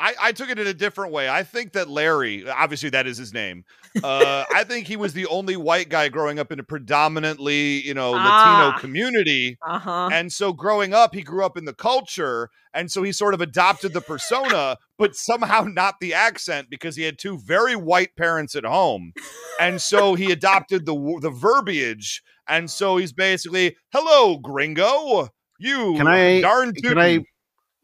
I, I took it in a different way. I think that Larry, obviously that is his name. Uh, I think he was the only white guy growing up in a predominantly, you know, Ah. Latino community. Uh-huh. And so growing up, he grew up in the culture. And so he sort of adopted the persona, but somehow not the accent because he had two very white parents at home. And so he adopted the the verbiage. And so he's basically, hello, gringo. You Can I- darn Can I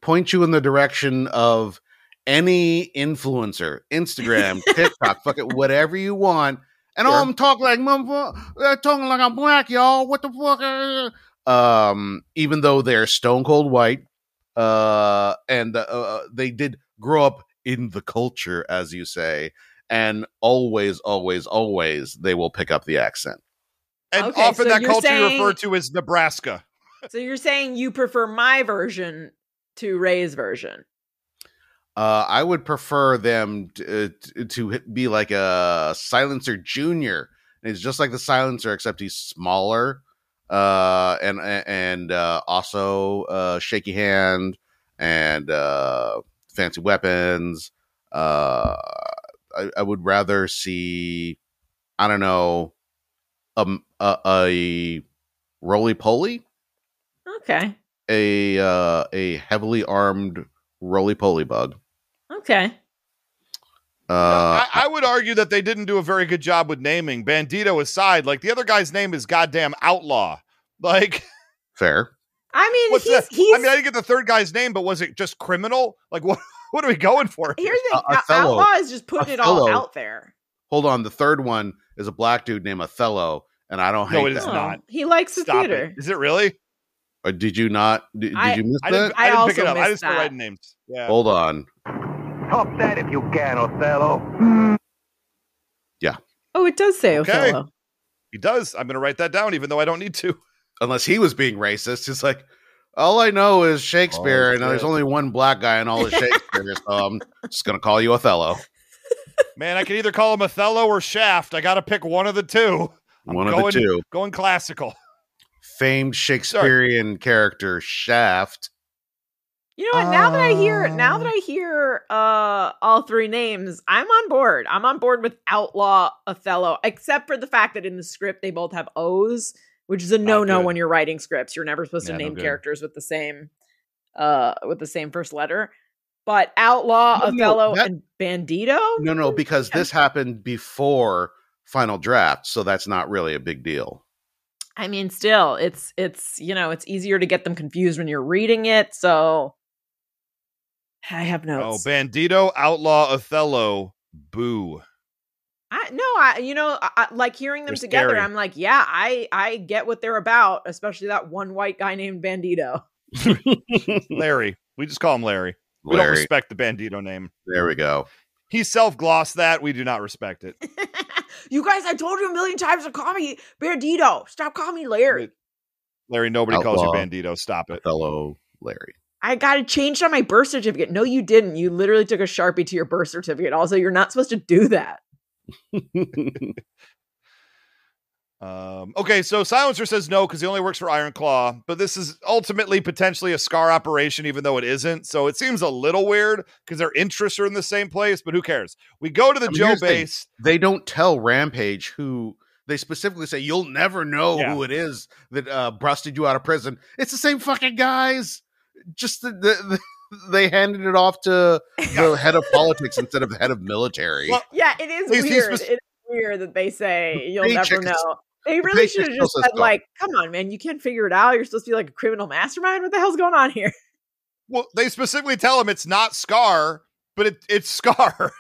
point you in the direction of any influencer, Instagram, TikTok, fuck it, whatever you want. And Sure. I'm talking like motherfucker, uh, talking like I'm black, y'all. What the fuck? uh, Um, even though they're stone cold white, uh, and uh, uh, they did grow up in the culture, as you say, and always, always, always, they will pick up the accent. And Okay, often so that culture you saying- refer to as Nebraska. so you're saying you prefer my version to Ray's version. Uh, I would prefer them to, uh, to be like a silencer junior. It's just like the silencer, except he's smaller, uh, and and uh, also uh, shaky hand and uh, fancy weapons. Uh, I, I would rather see, I don't know, um, a, a roly poly, Okay. a uh, a heavily armed roly poly bug. Okay. Uh, I, I would argue that they didn't do a very good job with naming. Bandito aside, like the other guy's name is goddamn outlaw. Like, fair. I mean, what's he's he's I mean, I didn't get the third guy's name, but was it just criminal? Like, what? What are we going for? here? here's the A- thing. Othello. Outlaw is just putting it all out there. Hold on. The third one is a black dude named Othello, and I don't hate No, it that. is not. He likes the Stop theater. it. Is it really? Or did you not? Did, did you miss I that? didn't. I, I didn't pick it also up. I missed just started that. writing names. Yeah. Hold on. Top that if you can, Othello. Yeah. Oh, it does say Okay. Othello. He does. I'm going to write that down, even though I don't need to. Unless he was being racist, it's like all I know is Shakespeare, Oh, and there's only one black guy in all of Shakespeare, so I'm just gonna call you Othello. Man, I can either call him Othello or Shaft. I got to pick one of the two. I'm one going, of the two. Going classical. Famed Shakespearean character Shaft. You know what? Now that I hear, now that I hear uh all three names, I'm on board. I'm on board with Outlaw Othello, except for the fact that in the script they both have O's, which is a no no when you're writing scripts. You're never supposed Yeah, to name good. characters with the same uh with the same first letter. But Outlaw, No, no, Othello, that- and Bandito? No, no, because Yeah. this happened before Final Draft, so that's not really a big deal. I mean, still, it's it's you know, it's easier to get them confused when you're reading it. So I have oh, notes. Oh. Bandito, Outlaw, Othello, Boo. I no, I you know, I, I- like hearing them They're together. scary. I'm like, yeah, I I get what they're about, especially that one white guy named Bandito. Larry. We just call him Larry. We don't respect the Bandito name. There we go. He self glossed that. We do not respect it. you guys, I told you a million times to call me Bandito. Stop calling me Larry. Larry, nobody calls you Bandito. Stop it. Othello Larry. I got it changed on my birth certificate. No, you didn't. You literally took a sharpie to your birth certificate. Also, you're not supposed to do that. Um, okay, so Silencer says no because he only works for Iron Klaw, but this is ultimately potentially a SKAR operation, even though it isn't. So it seems a little weird because their interests are in the same place, but who cares? We go to the I mean, Joe here's the base. they don't tell Rampage who they specifically say you'll never know Yeah. who it is that uh, busted you out of prison. It's the same fucking guys. Just the, the, the they handed it off to the head of politics instead of the head of military. Well, Yeah, it is He's- he's weird. spec- it's weird that they say you'll never is- know. They really should have just said, like, come on, man, you can't figure it out. You're supposed to be like a criminal mastermind. What the hell's going on here? Well, they specifically tell him it's not SKAR, but it, it's SKAR.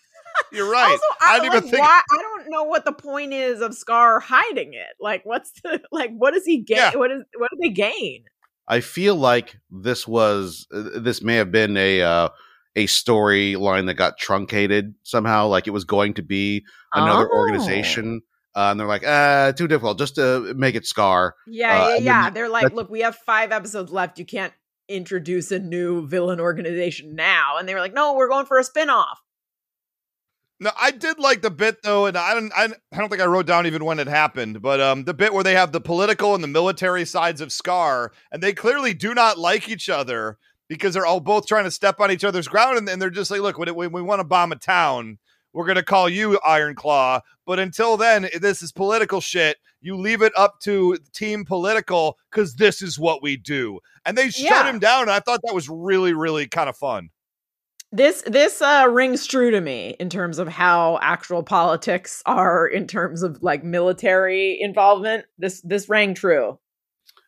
You're right. Also, I, didn't like, even think. why, I don't know what the point is of SKAR hiding it. Like, what's the like? What does he gain? Yeah. What is what do they gain? I feel like this was uh, this may have been a uh, a storyline that got truncated somehow. Like it was going to be another Oh. organization, uh, and they're like, uh, too difficult. Just to make it SKAR. Yeah, Uh, yeah, yeah. They're like, look, we have five episodes left. You can't introduce a new villain organization now. And they were like, no, we're going for a spinoff. No, I did like the bit though, and I don't, I, I don't think I wrote down even when it happened, but um, the bit where they have the political and the military sides of SKAR, and they clearly do not like each other because they're all both trying to step on each other's ground, and, and they're just like, look, when, when we want to bomb a town, we're gonna call you Iron Klaw, but until then, this is political shit. You leave it up to Team Political because this is what we do, and they shut him down. And I thought that was really, really kind of fun. This this uh rings true to me in terms of how actual politics are in terms of like military involvement. This this rang true.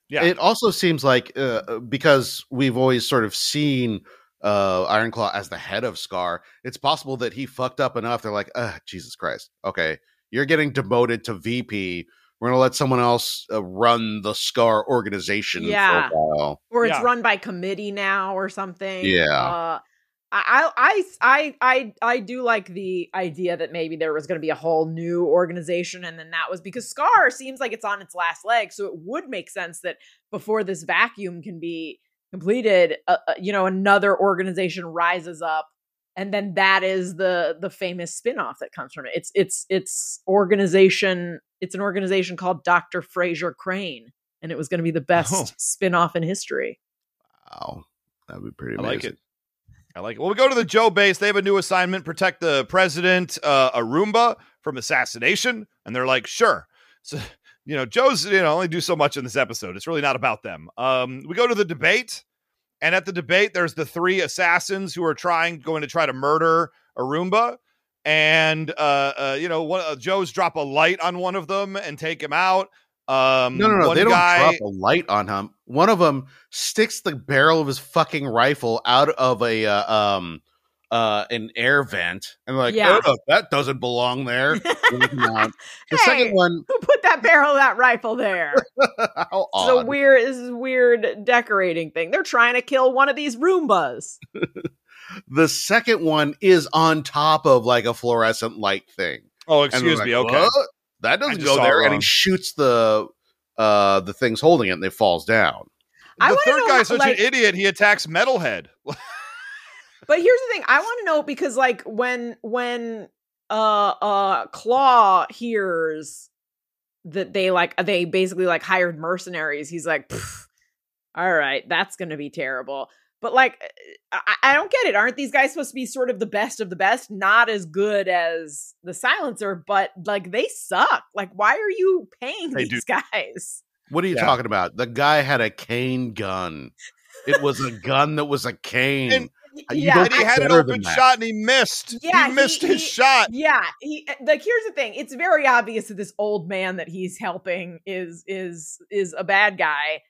Yeah. It also seems like uh, because we've always sort of seen uh, Iron Klaw as the head of SKAR, it's possible that he fucked up enough. They're like, uh, Jesus Christ. Okay, you're getting demoted to VP. We're gonna let someone else uh, run the SKAR organization Yeah. for a while. Or it's Yeah. run by committee now or something. Yeah. I, I I I I do like the idea that maybe there was going to be a whole new organization, and then that was because SKAR seems like it's on its last leg, so it would make sense that before this vacuum can be completed, uh, uh, you know, another organization rises up, and then that is the the famous spin-off that comes from it. It's it's it's organization. It's an organization called Doctor Frasier Crane, and it was going to be the best Oh. spin-off in history. Wow, that'd be pretty I like it. I like it. Well, we go to the Joe base. They have a new assignment: protect the president, uh, Arumba, from assassination. And they're like, sure. So, you know, Joe's you know only do so much in this episode. It's really not about them. Um, we go to the debate, and at the debate, there's the three assassins who are trying, going to try to murder Arumba. And uh, uh you know, one, uh, Joe's drop a light on one of them and take him out. Um, No, no, no. one They don't drop a light on him. One of them sticks the barrel of his fucking rifle out of a uh, um uh an air vent, and like, Yeah. oh, that doesn't belong there. Leave him out. the Hey, second one, Who put that barrel of that rifle there? how This is a weird. This is weird decorating thing. They're trying to kill one of these Roombas. the second one is on top of like a fluorescent light thing. Oh, And we're excuse like, me. Okay. "What? That doesn't go there, and he shoots the uh the things holding it, and it falls down. I the third know guy's such like- an idiot. He attacks Metalhead. But here's the thing: I want to know because, like, when when uh uh Claw hears that they like they basically like hired mercenaries, he's like, "All right, that's gonna be terrible." But like, uh, I, I don't get it. Aren't these guys supposed to be sort of the best of the best? Not as good as the Silencer, but like they suck. Like, why are you paying They these guys? What are you Yeah. talking about? The guy had a cane gun. It was a gun that was a cane. And- uh, You yeah, and he had an open shot and he missed. Yeah, he missed he- his he- shot. Yeah, he uh, like here's the thing. It's very obvious that this old man that he's helping is is is a bad guy.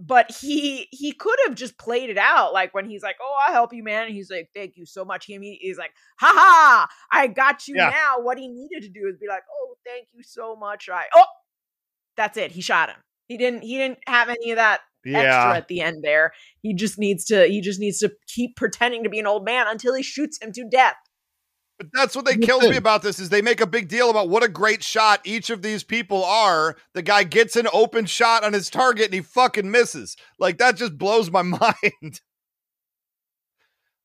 But he he could have just played it out like when he's like, "Oh, I'll help you, man." And he's like, "Thank you so much." He he's like, "Ha ha! I got you Yeah. now." What he needed to do is be like, "Oh, thank you so much." I oh, that's it. He shot him. He didn't. He didn't have any of that extra at the end there. He just needs to. He just needs to keep pretending to be an old man until he shoots him to death. But that's what they kills me about this is they make a big deal about what a great shot each of these people are. The guy gets an open shot on his target and he fucking misses. Like that just blows my mind.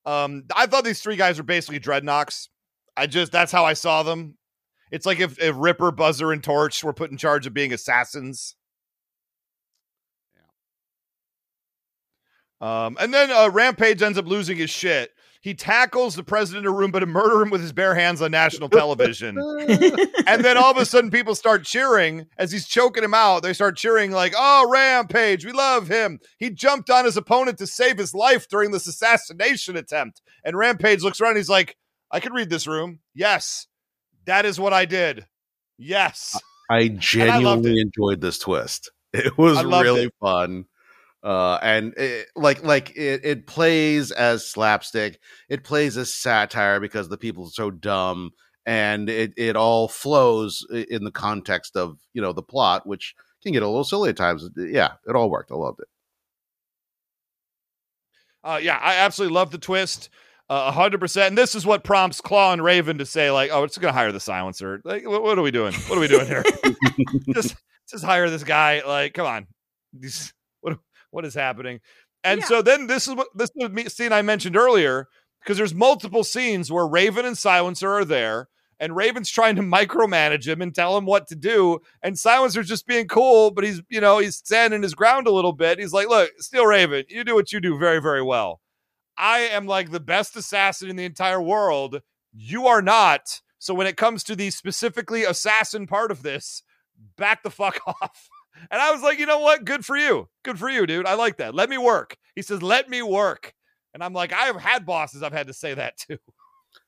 Um, I thought these three guys were basically Dreadnoks. I just that's how I saw them. It's like if, if Ripper, Buzzer, and Torch were put in charge of being assassins. Yeah. Um, and then uh, Rampage ends up losing his shit. He tackles the president of Roomba to murder him with his bare hands on national television. and then all of a sudden, people start cheering as he's choking him out. They start cheering, like, oh, Rampage, we love him. He jumped on his opponent to save his life during this assassination attempt. And Rampage looks around. He's like, I could read this room. Yes, that is what I did. Yes. I loved genuinely enjoyed this twist. It was really it. fun. Uh, and it, like like it, it plays as slapstick. It plays as satire because the people are so dumb, and it it all flows in the context of you know the plot, which can get a little silly at times. Yeah, it all worked. I loved it. Uh, yeah, I absolutely love the twist. uh, A hundred percent. And this is what prompts Claw and Raven to say, like, "Oh, it's going to hire the silencer. Like, what, what are we doing? What are we doing here? just, just hire this guy. Like, come on. These, what, is happening?" And Yeah. so then this is what this is the scene I mentioned earlier because there's multiple scenes where Raven and Silencer are there, and Raven's trying to micromanage him and tell him what to do, and Silencer's just being cool, but he's you know he's standing his ground a little bit. He's like, "Look, Steel Raven, you do what you do very very well. I am like the best assassin in the entire world. You are not. So when it comes to the specifically assassin part of this, back the fuck off." And I was like, you know what? Good for you. Good for you, dude. I like that. Let me work. He says, let me work. And I'm like, I've had bosses I've had to say that to. I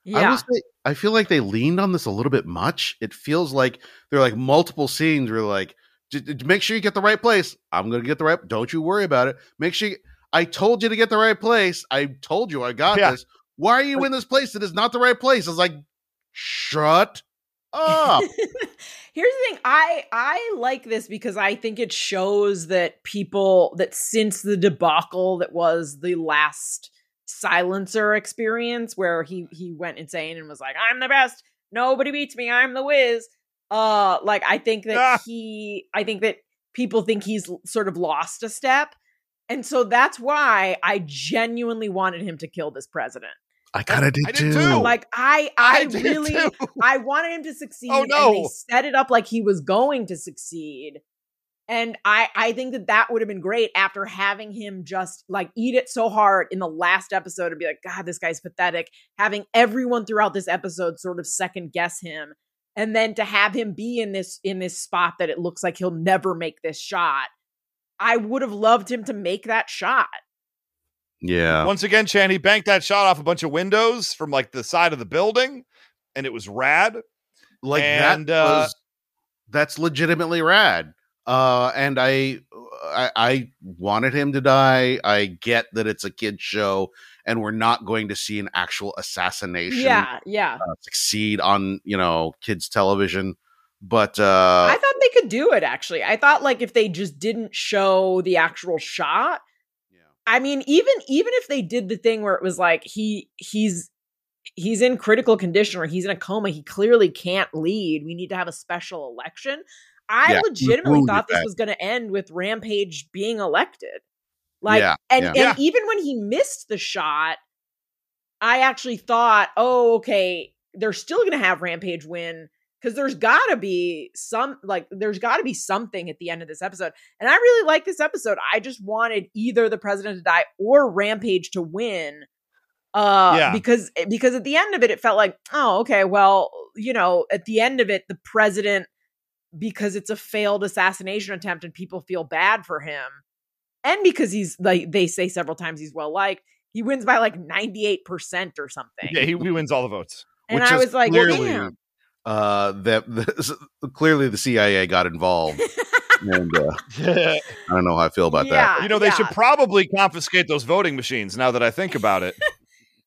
Yeah. will say, I feel like they leaned on this a little bit much. It feels like there are like multiple scenes where like, "J- j- make sure you get the right place. I'm going to get the right. Don't you worry about it. Make sure you, I told you to get the right place. I told you I got Yeah. this. Why are you in this place that is not the right place? It's like, shut up. Here's the thing. I I like this because I think it shows that people that since the debacle that was the last silencer experience where he he went insane and was like, I'm the best. Nobody beats me. I'm the whiz. Uh like I think that Ah. he I think that people think he's sort of lost a step. And so that's why I genuinely wanted him to kill this president. I kind of did, did too. too. Like I I, did really too. I wanted him to succeed. Oh, And they no. set it up like he was going to succeed. And I I think that that would have been great after having him just like eat it so hard in the last episode and be like, God, this guy's pathetic. Having everyone throughout this episode sort of second guess him, and then to have him be in this in this spot that it looks like he'll never make this shot. I would have loved him to make that shot. Yeah. Once again, Chan, he banked that shot off a bunch of windows from like the side of the building, and it was rad. like And, that uh, was that's legitimately rad uh and I, I i wanted him to die i get that it's a kid show and we're not going to see an actual assassination Yeah, yeah. uh, succeed on you know kids television but uh I thought they could do it actually. I thought like if they just didn't show the actual shot. Yeah. I mean, even even if they did the thing where it was like he he's he's in critical condition or he's in a coma, he clearly can't lead. We need to have a special election. I Yeah, legitimately thought this that. was going to end with Rampage being elected. Like Yeah, and yeah. and Yeah. even when he missed the shot, I actually thought, "Oh, okay, they're still going to have Rampage win." Because there's got to be some like there's got to be something at the end of this episode and i really like this episode i just wanted either the president to die or rampage to win uh Yeah. because because at the end of it it felt like oh okay well you know at the end of it the president because it's a failed assassination attempt and people feel bad for him and because he's like they say several times he's well liked he wins by like 98% or something Yeah, he, he wins all the votes. and i was like clearly, damn uh that clearly the cia got involved and uh, i don't know how i feel about that you know, they should probably confiscate those voting machines now that I think about it.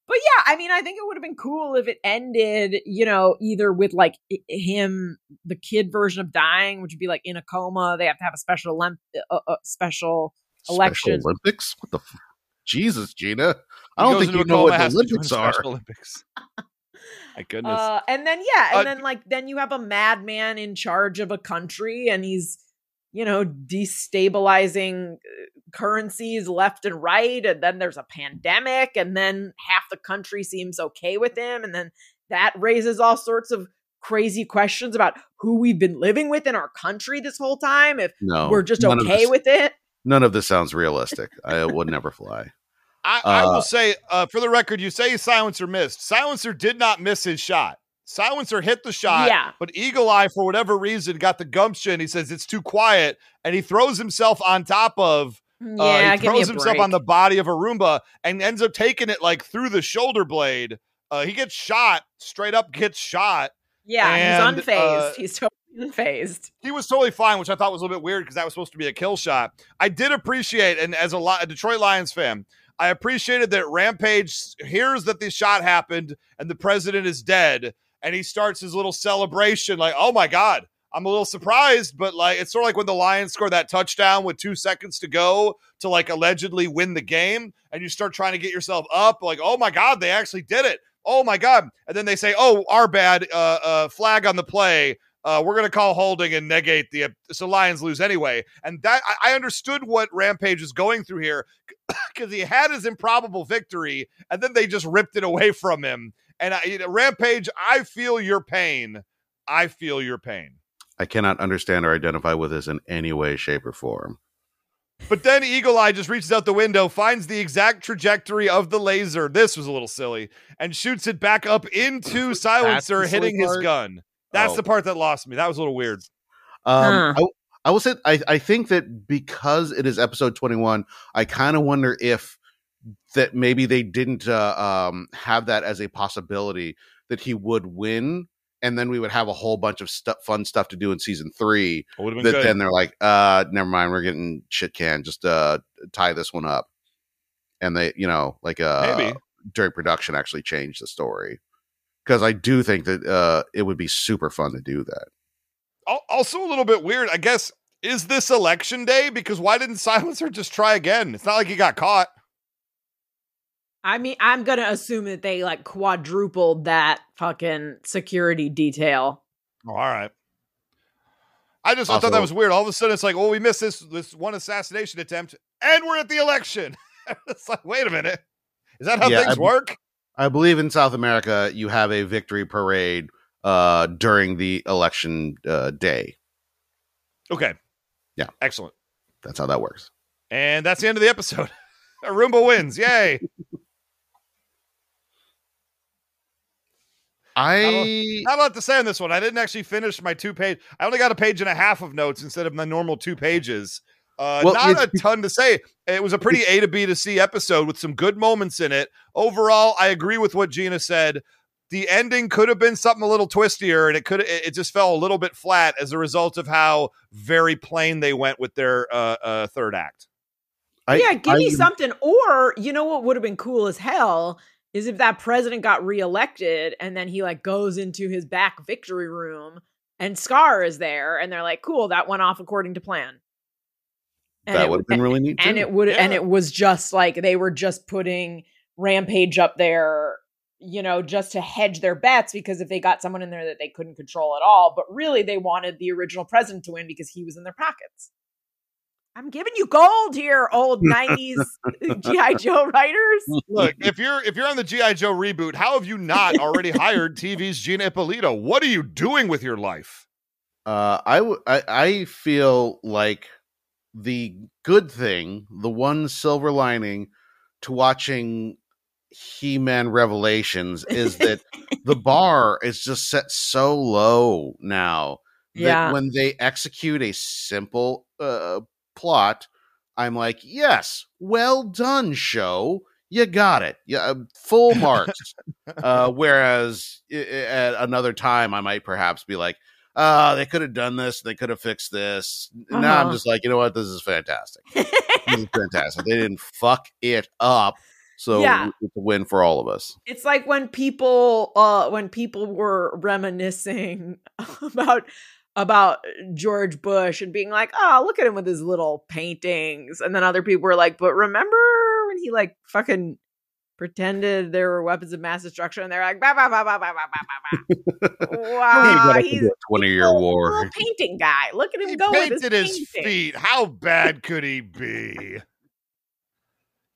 But yeah, I mean, I think it would have been cool if it ended, you know, either with like him, the kid version of dying, which would be like in a coma. They have to have a special olymp- uh, uh, special Special election. olympics what the f- jesus gina i don't think you know what the has to join olympics are Olympics. My goodness. Uh, and then yeah, and Uh, then like then you have a madman in charge of a country, and he's you know destabilizing uh, currencies left and right, and then there's a pandemic, and then half the country seems okay with him, and then that raises all sorts of crazy questions about who we've been living with in our country this whole time. If no we're just okay this- with it. none of this sounds realistic i would never fly I, I uh, will say, uh, for the record, you say Silencer missed. Silencer did not miss his shot. Silencer hit the shot, Yeah. but Eagle Eye, for whatever reason, got the gumption. He says it's too quiet, and he throws himself on top of. Yeah, uh, he give me a throws himself on the body of a Roomba and ends up taking it like through the shoulder blade. Uh, he gets shot, straight up gets shot. Yeah, and, he's unfazed. uh, he's totally unfazed. he was totally fine, which I thought was a little bit weird because that was supposed to be a kill shot. I did appreciate, and as a, Li- a Detroit Lions fan, I appreciated that Rampage hears that the shot happened and the president is dead, and he starts his little celebration, like, "Oh my god." I'm a little surprised, but like it's sort of like when the Lions score that touchdown with two seconds to go to like allegedly win the game, and you start trying to get yourself up, like, oh my god, they actually did it. Oh my god. And then they say, Oh, our bad, uh uh flag on the play uh, we're going to call holding and negate the so Lions lose anyway. And that I, I understood what Rampage is going through here because he had his improbable victory, and then they just ripped it away from him. And I, you know, Rampage, I feel your pain. I feel your pain. I cannot understand or identify with this in any way, shape, or form. But then Eagle Eye just reaches out the window, finds the exact trajectory of the laser. This was a little silly, and shoots it back up into Silencer, the silly hitting his gun. That's Oh. the part that lost me. That was a little weird. Um, I, I will say, I, I think that because it is episode 21, I kind of wonder if that maybe they didn't uh, um, have that as a possibility that he would win. And then we would have a whole bunch of stuff, fun stuff to do in season three. It would have That good. then they're like, uh, never mind, we're getting shit canned. Just uh, tie this one up. And they, you know, like uh, Maybe. during production, actually change the story because I do think that uh, it would be super fun to do that. Also, a little bit weird. I guess is this election day? Because why didn't Silencer just try again? It's not like he got caught. I mean, I'm gonna assume that they like quadrupled that fucking security detail. Oh, all right. I just I thought that was weird. All of a sudden, it's like, oh, we missed this this one assassination attempt, and we're at the election. it's like, wait a minute, is that how Yeah, things I- work? I believe in South America you have a victory parade uh during the election uh day. Okay. Yeah. Excellent. That's how that works. And that's the end of the episode. Arumba wins. Yay. I Not a lot to say on this one. I didn't actually finish my two page. I only got a page and a half of notes instead of my normal two pages. Uh, Well, not a ton to say. It was a pretty A to B to C episode with some good moments in it. Overall, I agree with what Gina said. The ending could have been something a little twistier, and it could it it just fell a little bit flat as a result of how very plain they went with their uh, uh, third act. I yeah, give me I- something. Or you know what would have been cool as hell is if that president got reelected and then he like goes into his back victory room and SKAR is there and they're like, cool, that went off according to plan. And that would have been really neat. and too. it would and it was just like they were just putting rampage up there you know just to hedge their bets because if they got someone in there that they couldn't control at all but really they wanted the original president to win because he was in their pockets i'm giving you gold here old 90s gi joe writers Look, if you're if you're on the GI Joe reboot, how have you not already hired TV's Gina Ippolito? What are you doing with your life? Uh, I, w- I I feel like the good thing, the one silver lining to watching He-Man Revelations is that the bar is just set so low now that Yeah. when they execute a simple uh, plot, I'm like, yes, well done, show. You got it. Yeah, uh, full marks. uh, whereas at another time, I might perhaps be like, uh, they could have done this. They could have fixed this. Now I'm Uh-huh. just like, you know what? This is fantastic. this is fantastic. They didn't fuck it up. So yeah. it's a win for all of us. It's like when people uh when people were reminiscing about about George Bush and being like, "Oh, look at him with his little paintings." And then other people were like, "But remember when he like fucking pretended there were weapons of mass destruction and they're like bah, bah, bah, bah, bah, bah, bah, bah. wow he he's a 20 year war painting guy look at him he go painted his, his feet how bad could he be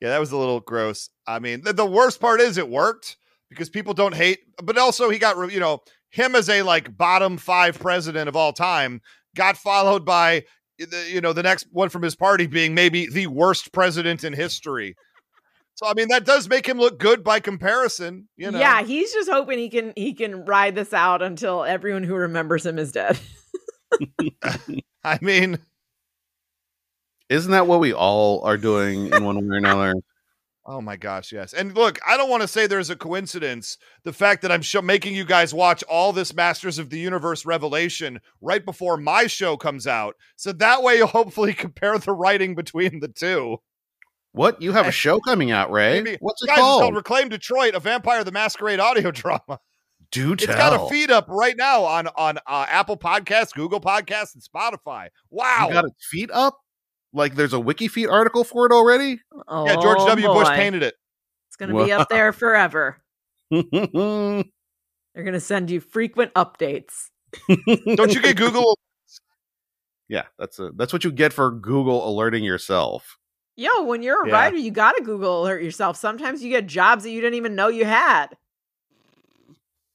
Yeah, that was a little gross. I mean, the, the worst part is it worked because people don't hate, but also he got, you know, him as a like bottom five president of all time got followed by, eh, the- you know, the next one from his party being maybe the worst president in history. So I mean, that does make him look good by comparison. You know, Yeah, he's just hoping he can he can ride this out until everyone who remembers him is dead. I mean, Isn't that what we all are doing in one way or another? Oh my gosh, yes. And look, I don't want to say there's a coincidence. The fact that I'm show- making you guys watch all this Masters of the Universe revelation right before my show comes out. So that way you'll hopefully compare the writing between the two. What? You have a show coming out, Ray? Maybe- What's it Guys, it's called called? Reclaim Detroit, a Vampire the Masquerade audio drama. Do tell. It's got a feed up right now on on uh, Apple Podcasts, Google Podcasts, and Spotify. Wow. You got its feet up? Like there's a wiki feet article for it already? yeah, George Oh, W. Bush painted it. It's going to be up there forever. They're going to send you frequent updates. Don't you get Google? Yeah, that's a that's what you get for Google alerting yourself. Yo, when you're a Yeah. writer, you got to Google alert yourself. Sometimes you get jobs that you didn't even know you had.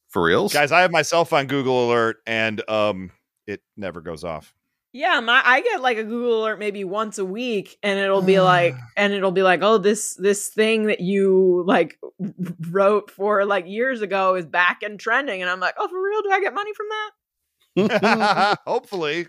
For reals? Guys, I have myself on Google Alert and um it never goes off. Yeah, my I get like a Google alert maybe once a week, and it'll be like, and it'll be like, oh, this this thing that you like wrote for like years ago is back and trending, and I'm like, oh, for real? Do I get money from that? Hopefully.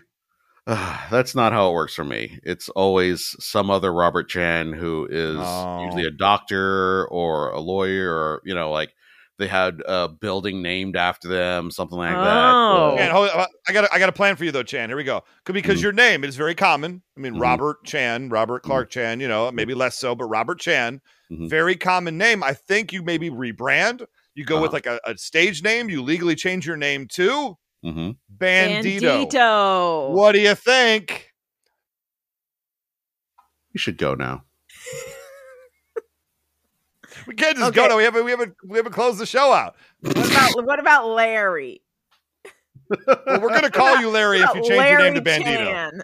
Ah, that's not how it works for me. It's always some other Robert Chan who is Oh. usually a doctor or a lawyer or, you know, like they had a building named after them, something like Oh. that. Man, hold- I got a, I got a plan for you though, Chan. Here we go. Could- Because Mhm. your name is very common. I mean, Mhm. Robert Chan, Robert Clark Chan. You know, maybe less so, but Robert Chan, Mhm. very common name. I think you maybe rebrand. You go with Uh-huh. like a, a stage name. You legally change your name to hmm Bandito. Bandito. What do you think? You should go now. We can't just Okay. go now. We haven't we haven't we haven't closed the show out. What about what about Larry? Well, we're gonna call you Larry if you about change your name to Larry Bandito. Chan?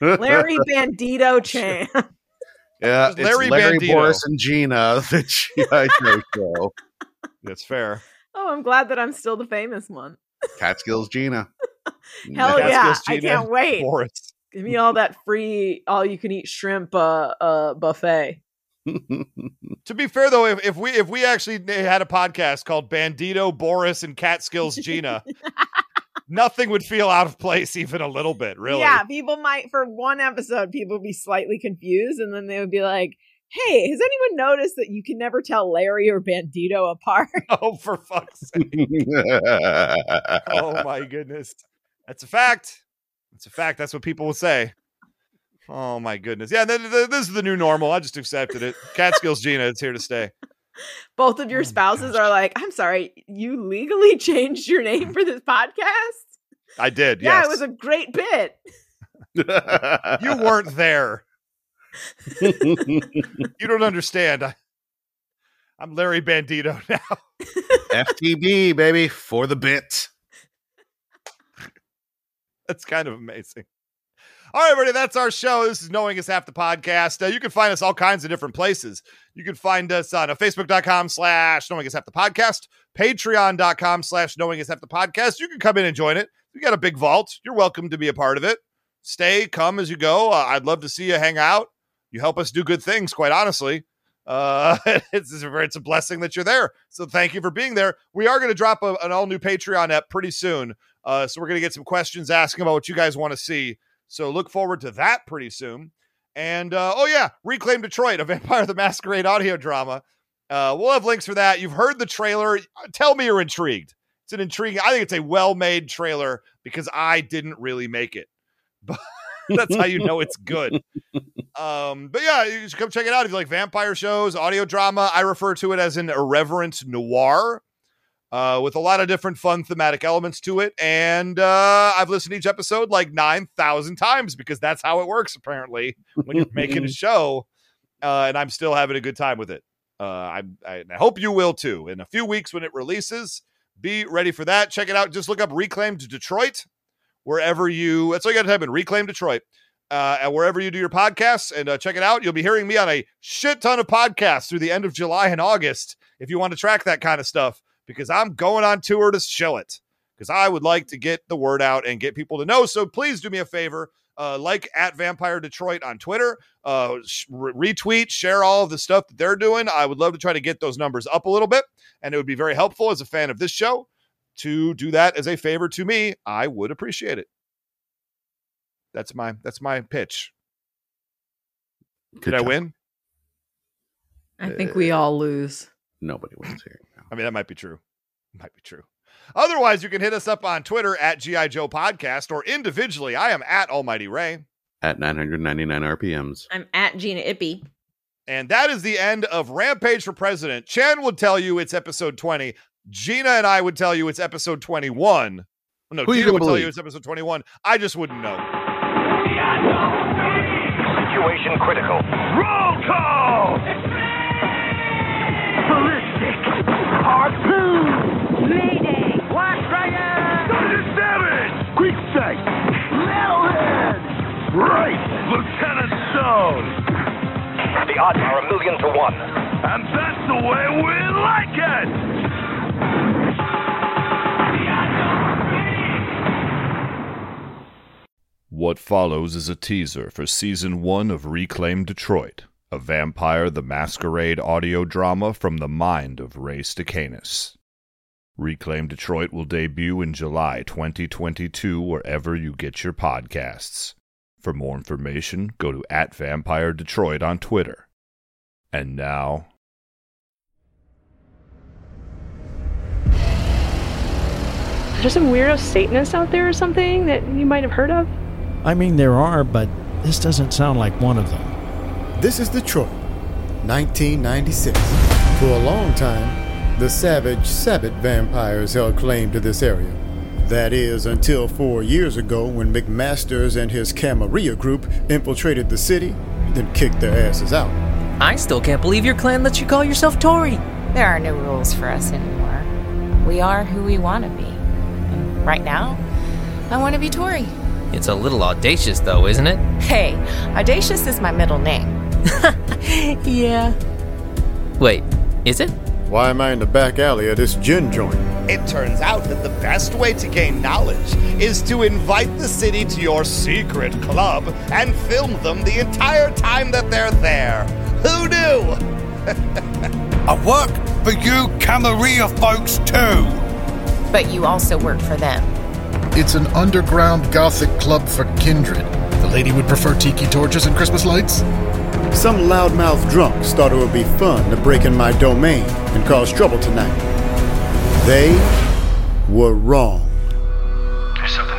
Larry Bandito Chan. Yeah, It's Larry Larry, Larry Bandito. Boris and Gina, the G.I. Joe show. That's fair. Oh, I'm glad that I'm still the famous one. Catskills Gina. Hell Catskills yeah! I can't wait. Boris. Give me all that free, all you can eat shrimp uh, uh, buffet. To be fair though, if, if we if we actually had a podcast called Bandito, Boris, and Catskills Gina, nothing would feel out of place even a little bit, really. Yeah, people might for one episode, people would be slightly confused, and then they would be like, "Hey, has anyone noticed that you can never tell Larry or Bandito apart?" Oh, for fuck's sake. Oh my goodness. That's a fact. That's a fact. That's what people will say. Oh my goodness. Yeah, th- th- this is the new normal. I just accepted it. Catskills Gina, it's here to stay. Both of your Oh, spouses gosh. are like, "I'm sorry, you legally changed your name for this podcast." I did. Yeah, yes. it was a great bit. you weren't there. You don't understand. I, I'm Larry Bandito now. FTB, baby, for the bit. That's kind of amazing. All right, everybody, that's our show. This is Knowing is Half the Podcast. Uh, you can find us all kinds of different places. You can find us on uh, Facebook.com slash Knowing is Half the Podcast, Patreon.com slash Knowing is Half the Podcast. You can come in and join it. We got a big vault. You're welcome to be a part of it. Stay, come as you go. Uh, I'd love to see you hang out. You help us do good things, quite honestly. Uh, it's, it's, a, blessing that you're there. So thank you for being there. We are going to drop a, an all new Patreon app pretty soon. Uh, so we're going to get some questions asking about what you guys want to see. So look forward to that pretty soon. And uh, oh yeah, Reclaim Detroit, a Vampire the Masquerade audio drama. Uh, we'll have links for that. You've heard the trailer. Tell me you're intrigued. It's an intriguing. I think it's a well-made trailer because I didn't really make it. But that's how you know it's good. Um, but yeah, you should come check it out if you like vampire shows, audio drama. I refer to it as an irreverent noir uh, with a lot of different fun thematic elements to it. And uh, I've listened to each episode like 9,000 times because that's how it works, apparently, when you're making a show. Uh, and I'm still having a good time with it. Uh, I, I, I hope you will too. In a few weeks when it releases, be ready for that. Check it out. Just look up Reclaimed Detroit wherever you, that's all you got to type in Reclaim Detroit. Uh, and wherever you do your podcasts and uh, check it out. You'll be hearing me on a shit ton of podcasts through the end of July and August if you want to track that kind of stuff because I'm going on tour to show it because I would like to get the word out and get people to know. So please do me a favor. Uh, like at Vampire Detroit on Twitter, uh, sh- retweet, share all of the stuff that they're doing. I would love to try to get those numbers up a little bit, and it would be very helpful as a fan of this show to do that as a favor to me. I would appreciate it. That's my that's my pitch. Good Did I win? I think we all lose. Nobody wins here. I mean, that might be true. Might be true. Otherwise, you can hit us up on Twitter at GI Joe Podcast or individually. I am at Almighty Ray. At 999 RPMs. I'm at Gina Ippy. And that is the end of Rampage for President. Chan would tell you it's episode 20. Gina and I would tell you it's episode 21. No, Who Gina gonna would tell you it's episode 21. I just wouldn't know. Situation critical. Roll Right. Lieutenant Stone. The odds are a million to one. And that's the way we like it! What follows is a teaser for season one of Reclaim Detroit, a Vampire the Masquerade audio drama from the mind of Ray Stacanis. Reclaim Detroit will debut in July 2022 wherever you get your podcasts. For more information, go to at Vampire Detroit on Twitter. And now, There's some weirdo Satanists out there or something that you might have heard of? I mean, there are, but this doesn't sound like one of them. This is Detroit, 1996. For a long time, the savage Sabbat vampires held claim to this area. That is, until four years ago when McMasters and his Camarilla group infiltrated the city, then kicked their asses out. I still can't believe your clan lets you call yourself Tory. There are no rules for us anymore. We are who we want to be. And right now, I want to be Tory. It's a little audacious, though, isn't it? Hey, Audacious is my middle name. yeah. Wait, is it? Why am I in the back alley of this gin joint? It turns out that the best way to gain knowledge is to invite the city to your secret club and film them the entire time that they're there. Who knew? I work for you Camarilla folks too. But you also work for them. It's an underground gothic club for kindred. The lady would prefer tiki torches and Christmas lights? Some loudmouth drunks thought it would be fun to break in my domain and cause trouble tonight. They were wrong. There's something